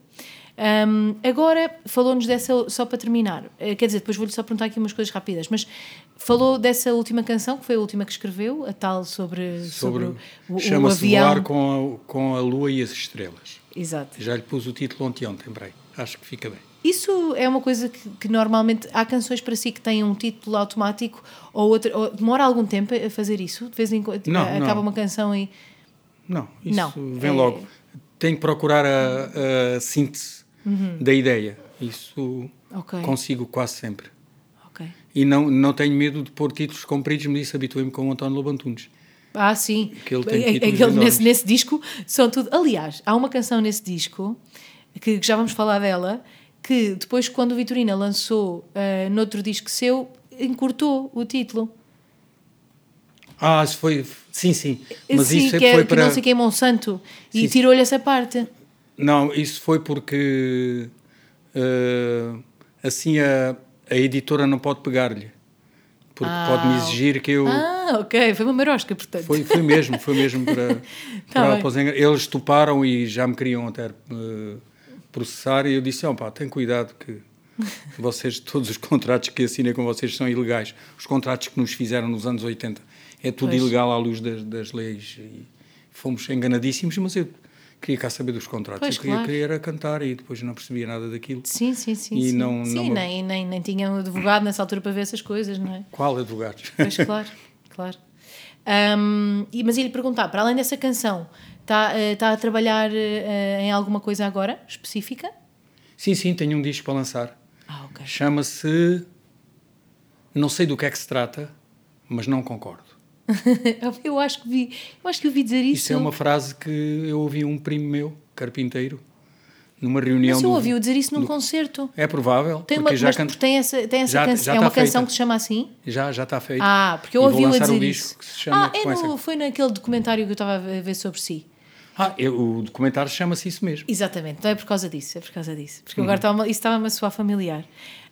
Um, agora, falou-nos dessa, só para terminar, eh, quer dizer, depois vou-lhe só perguntar aqui umas coisas rápidas, mas falou dessa última canção, que foi a última que escreveu, a tal sobre, sobre, sobre o, o Chama-se Voar com a, com a Lua e as Estrelas. Exato. Já lhe pus o título ontem, ontem, peraí acho que fica bem. Isso é uma coisa que, que, normalmente há canções para si que têm um título automático ou, outro, ou demora algum tempo a fazer isso? De vez em quando não, acaba não. uma canção e. Não, isso não, vem é... logo. Tem que procurar a, a síntese uhum. da ideia. Isso okay. consigo quase sempre. Okay. E não, não tenho medo de pôr títulos compridos, me disse, habituei-me com o António Lobantunes. Ah, sim. Que ele tem títulos nesse, nesse disco são tudo. Aliás, há uma canção nesse disco que, que já vamos falar dela, que depois, quando o Vitorina lançou uh, noutro disco seu, encurtou o título. Ah, isso foi. Sim, sim. Mas sim, isso que é, foi para. não sei quem é Monsanto. Sim, e tirou-lhe essa parte. Não, isso foi porque. Uh, assim a, a editora não pode pegar-lhe. Porque ah, pode-me exigir que eu. Ah, ok. Foi uma marosca, portanto. Foi, foi mesmo, foi mesmo para. tá para, para Eles toparam e já me queriam até. Uh, processar e eu disse, oh, pá, tem cuidado que vocês, todos os contratos que assinem com vocês são ilegais. Os contratos que nos fizeram nos anos 80 é tudo pois. ilegal à luz das, das, leis e fomos enganadíssimos, mas eu queria cá saber dos contratos. Pois, eu queria, claro. queria era cantar e depois não percebia nada daquilo. Sim, sim, sim. E sim, não, sim não nem, nem, nem tinha um advogado nessa altura para ver essas coisas, não é? Qual advogado? Pois, claro, claro. Um, mas ia-lhe perguntar, para além dessa canção, Está, uh, está a trabalhar uh, em alguma coisa agora, específica? Sim, sim, tenho um disco para lançar. Ah, ok. Chama-se. Não sei do que é que se trata, mas não concordo. eu acho que vi, eu acho que ouvi dizer isso. Isso é uma frase que eu ouvi um primo meu, carpinteiro, numa reunião. Mas eu ouvi dizer isso num do... concerto. É provável. Tem uma, já tem essa, tem essa já, canção. Já é uma canção que se chama assim? Já, já está feita. Ah, porque eu ouvi-o dizer um isso. ah, é no, foi naquele documentário que eu estava a ver sobre si. Ah, eu, o documentário chama-se isso mesmo. Exatamente, então é por causa disso, é por causa disso. Porque uhum. agora estava, isso estava-me a soar familiar.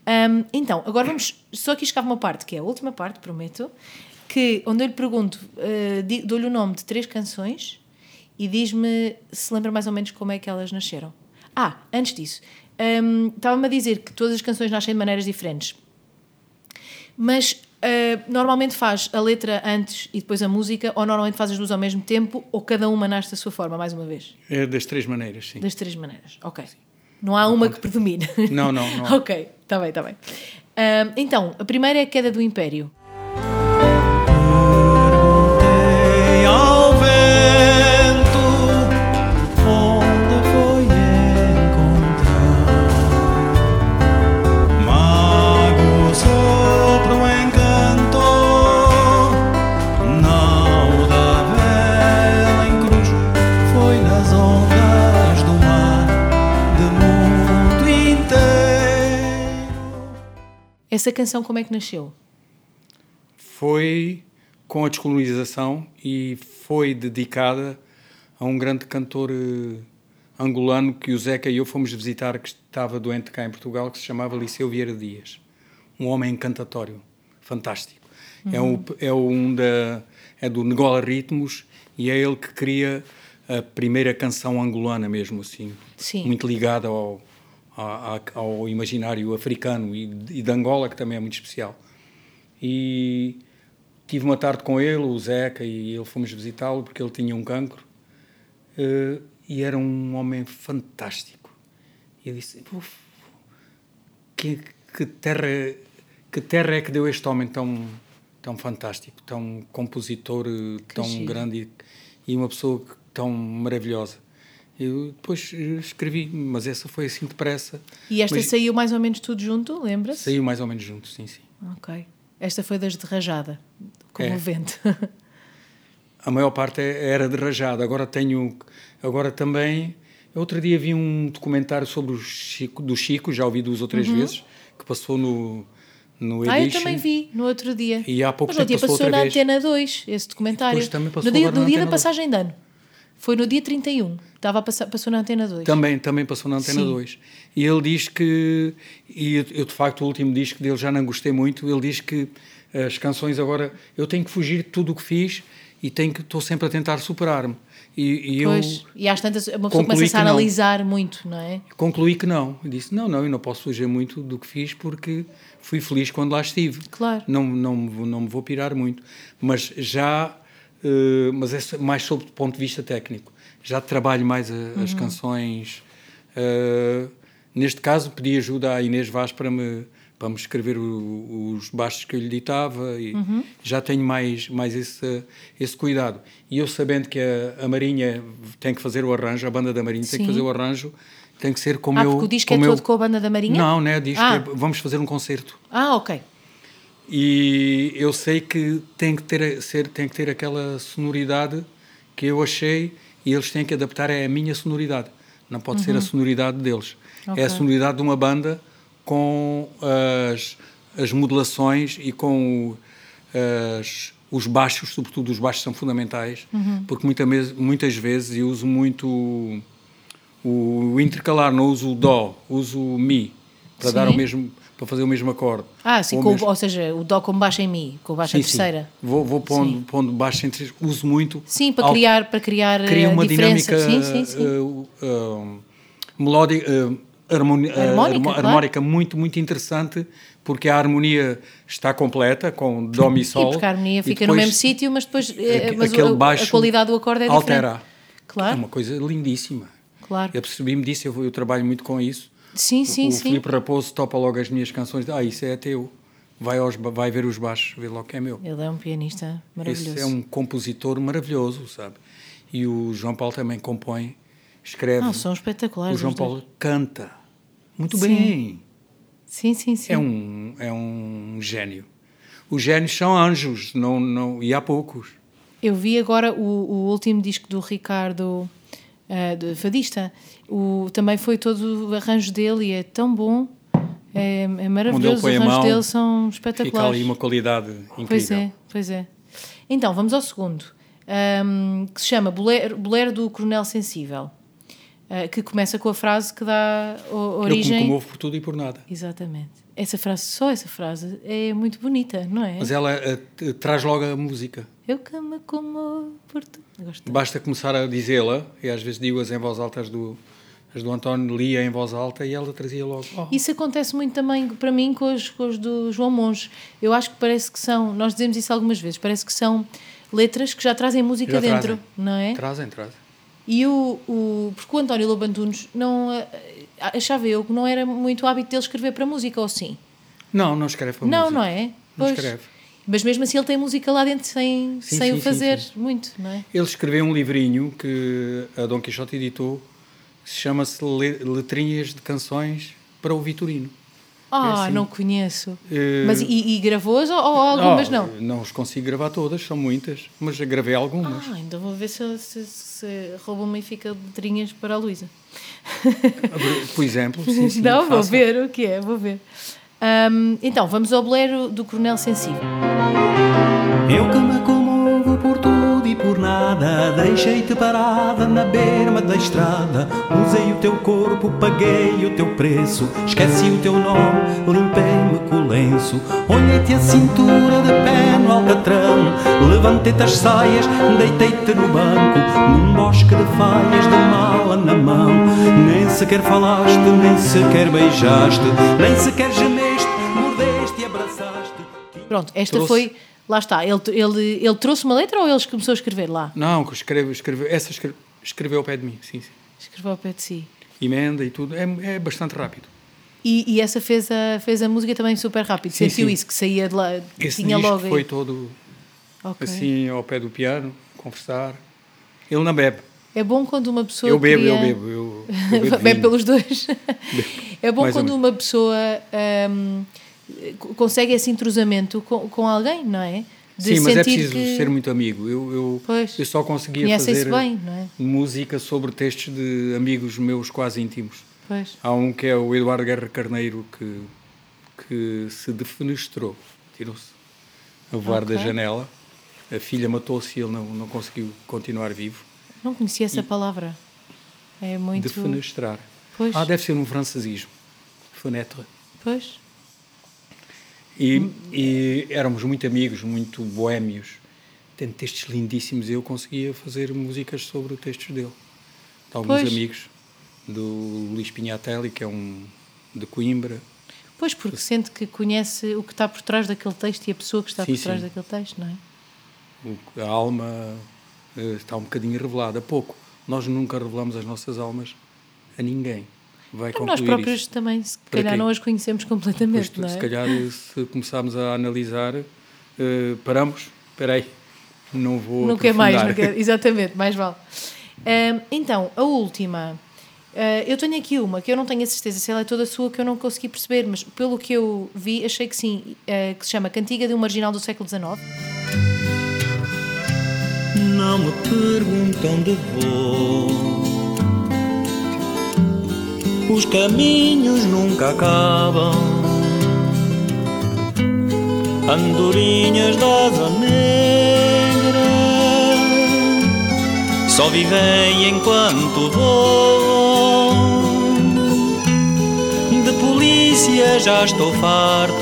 Um, então, agora vamos. Só aqui chegava uma parte, que é a última parte, prometo, que, onde eu lhe pergunto, uh, dou-lhe o nome de três canções e diz-me se lembra mais ou menos como é que elas nasceram. Ah, antes disso, um, estava-me a dizer que todas as canções nascem de maneiras diferentes. Mas Uh, normalmente faz a letra antes e depois a música, ou normalmente faz as duas ao mesmo tempo, ou cada uma nasce da sua forma, mais uma vez? É das três maneiras, sim. Das três maneiras, ok. Sim. Não há uma que predomine. Não, não, não. ok, está bem, está bem. Uh, então, a primeira é a queda do Império. Essa canção como é que nasceu? Foi com a descolonização e foi dedicada a um grande cantor uh, angolano que o Zeca e eu fomos visitar, que estava doente cá em Portugal, que se chamava Liceu Vieira Dias. Um homem encantatório, fantástico. É uhum. É, um, é um da é do Negola Ritmos e é ele que cria a primeira canção angolana mesmo assim, Sim. muito ligada ao, ao, imaginário africano e, de Angola que também é muito especial. E tive uma tarde com ele, o Zeca, e ele fomos visitá-lo porque ele tinha um cancro uh, e era um homem fantástico. E eu disse: que, que terra que terra é que deu este homem tão tão fantástico, tão compositor, eh, que tão grande e, e, uma pessoa tão maravilhosa. Eu depois eh, escrevi, mas essa foi assim depressa. E esta mas saiu mais ou menos tudo junto, lembra-se? Saiu mais ou menos junto, sim, sim. Ok. Esta foi das de rajada, como é. o vento. A maior parte é, era de rajada. Agora tenho, agora também. Outro dia vi um documentário sobre o Chico, do Chico, já ouvi duas ou três uhum. vezes, que passou no, no Edition. Ah, eu também vi no outro dia. E há pouco Mas no dia passou, passou na vez. Antena 2, esse documentário. Depois também passou no dia, no dia da passagem de ano. Foi no dia 31. Estava a passar, passou na Antena 2. Também, também passou na Antena Sim. 2. E ele diz que, e eu de facto o último disco dele já não gostei muito, ele diz que as canções agora, eu tenho que fugir de tudo o que fiz e tenho que, estou sempre a tentar superar-me. E, e pois, eu e às tantas uma pessoa começa a analisar não. muito, não é? Concluí que não. Eu disse: não, não, eu não posso fugir muito do que fiz porque fui feliz quando lá estive. Claro. Não, não, não me vou pirar muito. Mas já, mas é mais sob o ponto de vista técnico. Já trabalho mais a, as uhum. canções. Uh, neste caso, pedi ajuda à Inês Vaz para me para me escrever o, os baixos que eu lhe ditava e uhum. já tenho mais, mais esse, esse cuidado. E eu sabendo que a, a Marinha tem que fazer o arranjo, a banda da Marinha Sim. tem que fazer o arranjo, tem que ser como ah, eu... Ah, porque o disco é todo com a banda da Marinha? Não, né, diz ah. que é, vamos fazer um concerto. Ah, ok. E eu sei que tem que ter, ser, tem que ter aquela sonoridade que eu achei e eles têm que adaptar é a minha sonoridade. Não pode uhum. ser a uhum. sonoridade deles. Okay. É a sonoridade de uma banda com as, as modulações e com as, os baixos, sobretudo os baixos são fundamentais, uhum. porque muita, muitas vezes eu uso muito o, o intercalar, não uso o dó, uso o mi para sim. dar o mesmo para fazer o mesmo acorde. Ah, sim, ou, com, mesmo... ou seja, o dó com baixo em mi, com baixo sim, em terceira. Sim. Vou, vou pondo, pondo baixo em terceira, uso muito. Sim, para criar, para criar cria uma diferença. dinâmica sim, sim, sim. Uh, uh, melódica, uh, harmónica, harmónica muito, muito interessante, porque a harmonia está completa, com Dó e Sol. E porque a harmonia fica no mesmo sítio, mas depois eh, mas baixo a qualidade do acorde é altera. diferente. Claro. É uma coisa lindíssima. Claro. Eu percebi-me disso, eu, eu, trabalho muito com isso. Sim, sim, o, sim. O Filipe Raposo topa logo as minhas canções, ah, isso é teu. Vai, aos, vai ver os baixos, vê logo que é meu. Ele é um pianista maravilhoso. Esse é um compositor maravilhoso, sabe? E o João Paulo também compõe, escreve. Não, são espetaculares. O João Paulo canta muito sim. bem. Sim, sim, sim. É um, é um gênio. Os gênios são anjos, não, não, e há poucos. Eu vi agora o, o último disco do Ricardo uh, de Fadista. O, também foi todo o arranjo dele e é tão bom. É, é maravilhoso. Os arranjos mão, dele são espetaculares. Fica ali uma qualidade incrível. Pois é, pois é. Então, vamos ao segundo, um, que se chama Bolero, Bolero do Coronel Sensível. Uh, que começa com a frase que dá origem. Eu me comovo por tudo e por nada. Exatamente. Essa frase, só essa frase, é muito bonita, não é? Mas ela uh, traz logo a música. Eu que me comovo por. Gosto Basta começar a dizê-la, e às vezes digo-as em voz alta, as do, as do António lia em voz alta e ela trazia logo. Oh. Isso acontece muito também para mim com os, com os do João Monge. Eu acho que parece que são, nós dizemos isso algumas vezes, parece que são letras que já trazem música já dentro, trazem. não é? Trazem, trazem. E o, o. Porque o António Lobantunos não. Achava eu que não era muito hábito dele escrever para música, ou sim? Não, não escreve para não, música. Não, não é? Não pois. escreve. Mas mesmo assim ele tem música lá dentro sem, sim, sem sim, o fazer sim, muito, não é? Ele escreveu um livrinho que a Dom Quixote editou, que se chama-se Letrinhas de Canções para o Vitorino. Ah, oh, é assim. não conheço. Uh, mas e, e gravou-as ou, ou, algumas oh, não? Não os consigo gravar todas, são muitas, mas gravei algumas. Ah, ainda vou ver se, se, se rouba-me e fica letrinhas para a Luísa. Por exemplo, sim, sim. Não, vou ver o que é, vou ver. Um, então, vamos ao bolero do Coronel Sensível. Eu que me por nada, deixei-te parada na berma da estrada. Usei o teu corpo, paguei o teu preço, esqueci o teu nome, limpei-me com o lenço. Olhei-te a cintura de pé no alcatrão, levantei-te as saias, deitei-te no banco, num bosque de faias de mala na mão. Nem sequer falaste, nem sequer beijaste, nem sequer gemeste, mordeste e abraçaste. Pronto, esta Trouxe. foi Lá está, ele, ele, ele trouxe uma letra ou ele começou a escrever lá? Não, escreve, escreve, essa escreve, escreveu ao pé de mim, sim, sim. Escreveu ao pé de si. Emenda e tudo, é, é bastante rápido. E, e, essa fez a, fez a música também super rápido, sim, sentiu sim. isso, que saía de lá, Esse tinha logo... foi todo okay. assim ao pé do piano, conversar. Ele não bebe. É bom quando uma pessoa. Eu bebo, cria... eu bebo. Eu, eu bebo bebe pelos dois. é bom quando uma pessoa. Um, consegue esse entrosamento com, com alguém, não é? De Sim, mas é preciso que... ser muito amigo. Eu, eu, pois, eu só conseguia fazer bem, é? música sobre textos de amigos meus quase íntimos. Pois. Há um que é o Eduardo Guerra Carneiro que, que se defenestrou, tirou-se a voar okay. da janela. A filha matou-se e ele não, não conseguiu continuar vivo. Não conhecia essa e palavra. É muito. Defenestrar. Pois. Ah, deve ser um francesismo. Fenêtre. Pois. E, e éramos muito amigos, muito boémios. Tendo textos lindíssimos, eu conseguia fazer músicas sobre textos dele. De alguns pois. amigos, do Luís Pinhatelli, que é um de Coimbra. Pois, porque sente que conhece o que está por trás daquele texto e a pessoa que está sim, por trás sim. daquele texto, não é? A alma eh, está um bocadinho revelada, pouco. Nós nunca revelamos as nossas almas a ninguém vai concluir Nós próprios isso. também, se Para calhar, quê? não as conhecemos completamente, pois, não é? Se calhar, se começarmos a analisar, uh, paramos, espera aí, não vou Não quer mais, não quer, exatamente, mais vale. Uh, então, a última... Uh, eu tenho aqui uma que eu não tenho a certeza se ela é toda sua, que eu não consegui perceber, mas pelo que eu vi, achei que sim, uh, que se chama Cantiga de um Marginal do século XIX. Não me perguntam onde vou os caminhos nunca acabam. Andorinhas da asa negra só vivem enquanto vou. De polícia já estou farto.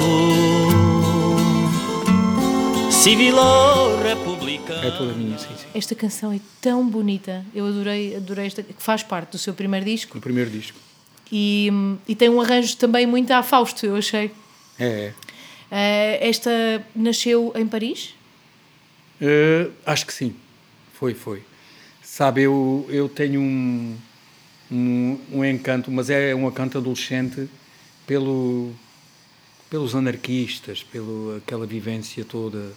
Civil ou republicano. É toda minha, sim, sim. Esta canção é tão bonita. Eu adorei, adorei esta. que faz parte do seu primeiro disco. O primeiro disco. E, e tem um arranjo também muito a Fausto, eu achei. É. Uh, esta nasceu em Paris? Uh, acho que sim. Foi, foi. Sabe, eu, eu tenho um, um, um encanto, mas é um encanto adolescente pelo, pelos anarquistas, pela aquela vivência toda,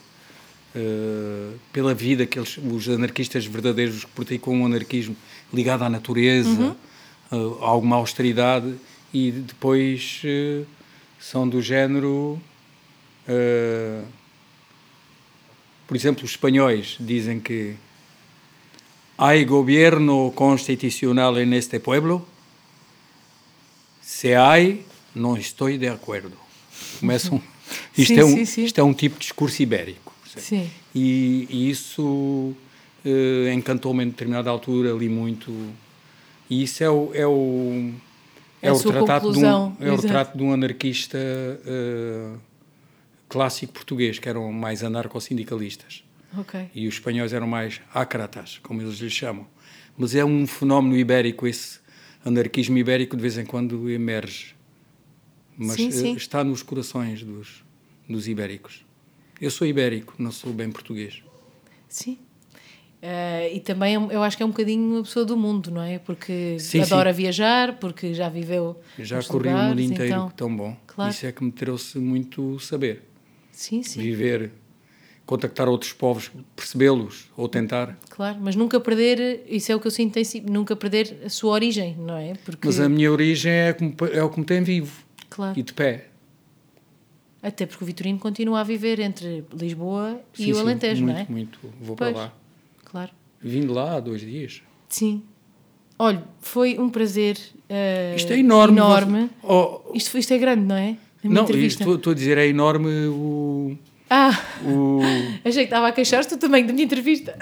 uh, pela vida que eles, os anarquistas verdadeiros que praticam um anarquismo ligado à natureza, uhum uh, alguma austeridade e depois uh, são do género. Uh, por exemplo, os espanhóis dizem que há governo constitucional en este pueblo? Se há, não estou de acordo. Começam. Isto, sim, é um, sim, sim. isto é um tipo de discurso ibérico. E, e, isso encantou-me em determinada altura, li muito e isso é o, é o, é, é o, retrato, de um, é o retrato de um anarquista uh, clássico português, que eram mais anarcossindicalistas. Okay. E os espanhóis eram mais acratas, como eles lhes chamam. Mas é um fenómeno ibérico, esse anarquismo ibérico de vez em quando emerge. Mas sim, sim. Uh, está nos corações dos, dos ibéricos. Eu sou ibérico, não sou bem português. Sim. Uh, e também é eu acho que é um bocadinho uma pessoa do mundo, não é? Porque sim, adora sim. viajar, porque já viveu. Já corri lugares, o mundo inteiro, então, tão bom. Claro. Isso é que me trouxe muito saber. Sim, sim. Viver, contactar outros povos, percebê-los ou tentar. Claro, mas nunca perder, isso é o que eu sinto, nunca perder a sua origem, não é? Porque... Mas a minha origem é, como, é o que me tem vivo claro. e de pé. Até porque o Vitorino continua a viver entre Lisboa sim, e o Alentejo, muito, não é? Muito, vou pois. para lá. Claro. Vim de lá há dois dias. Sim. Olha, foi um prazer uh, isto é enorme. enorme. Oh, isto, isto é grande, não é? Não, estou a dizer, é enorme o. Ah! O... Achei que estava a queixar-te também da minha entrevista.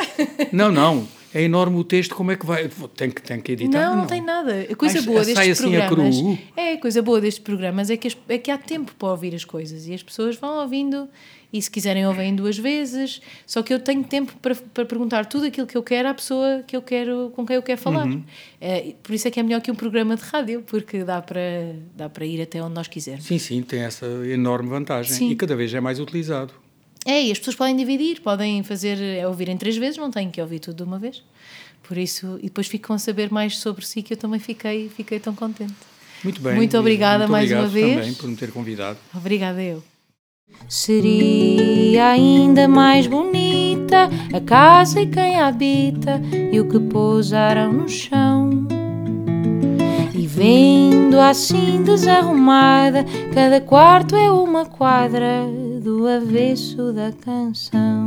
Não, não. É enorme o texto, como é que vai? Tem que, tem que editar? Não, não, não tem nada. A coisa boa destes assim programas. É, a coisa boa destes programas é que, é que há tempo para ouvir as coisas e as pessoas vão ouvindo e se quiserem ouvem duas vezes. Só que eu tenho tempo para, para perguntar tudo aquilo que eu quero à pessoa que eu quero, com quem eu quero falar. Uhum. É, por isso é que é melhor que um programa de rádio, porque dá para, dá para ir até onde nós quisermos. Sim, sim, tem essa enorme vantagem sim. e cada vez é mais utilizado. É, e as pessoas podem dividir, podem fazer, é, ouvirem três vezes, não têm que ouvir tudo de uma vez. Por isso, e depois ficam a saber mais sobre si, que eu também fiquei, fiquei tão contente. Muito bem. Muito obrigada muito mais uma vez. também por me ter convidado. Obrigada eu. Seria ainda mais bonita a casa e quem a habita e o que pousaram no chão. E vendo assim desarrumada, cada quarto é uma quadra do avesso da canção.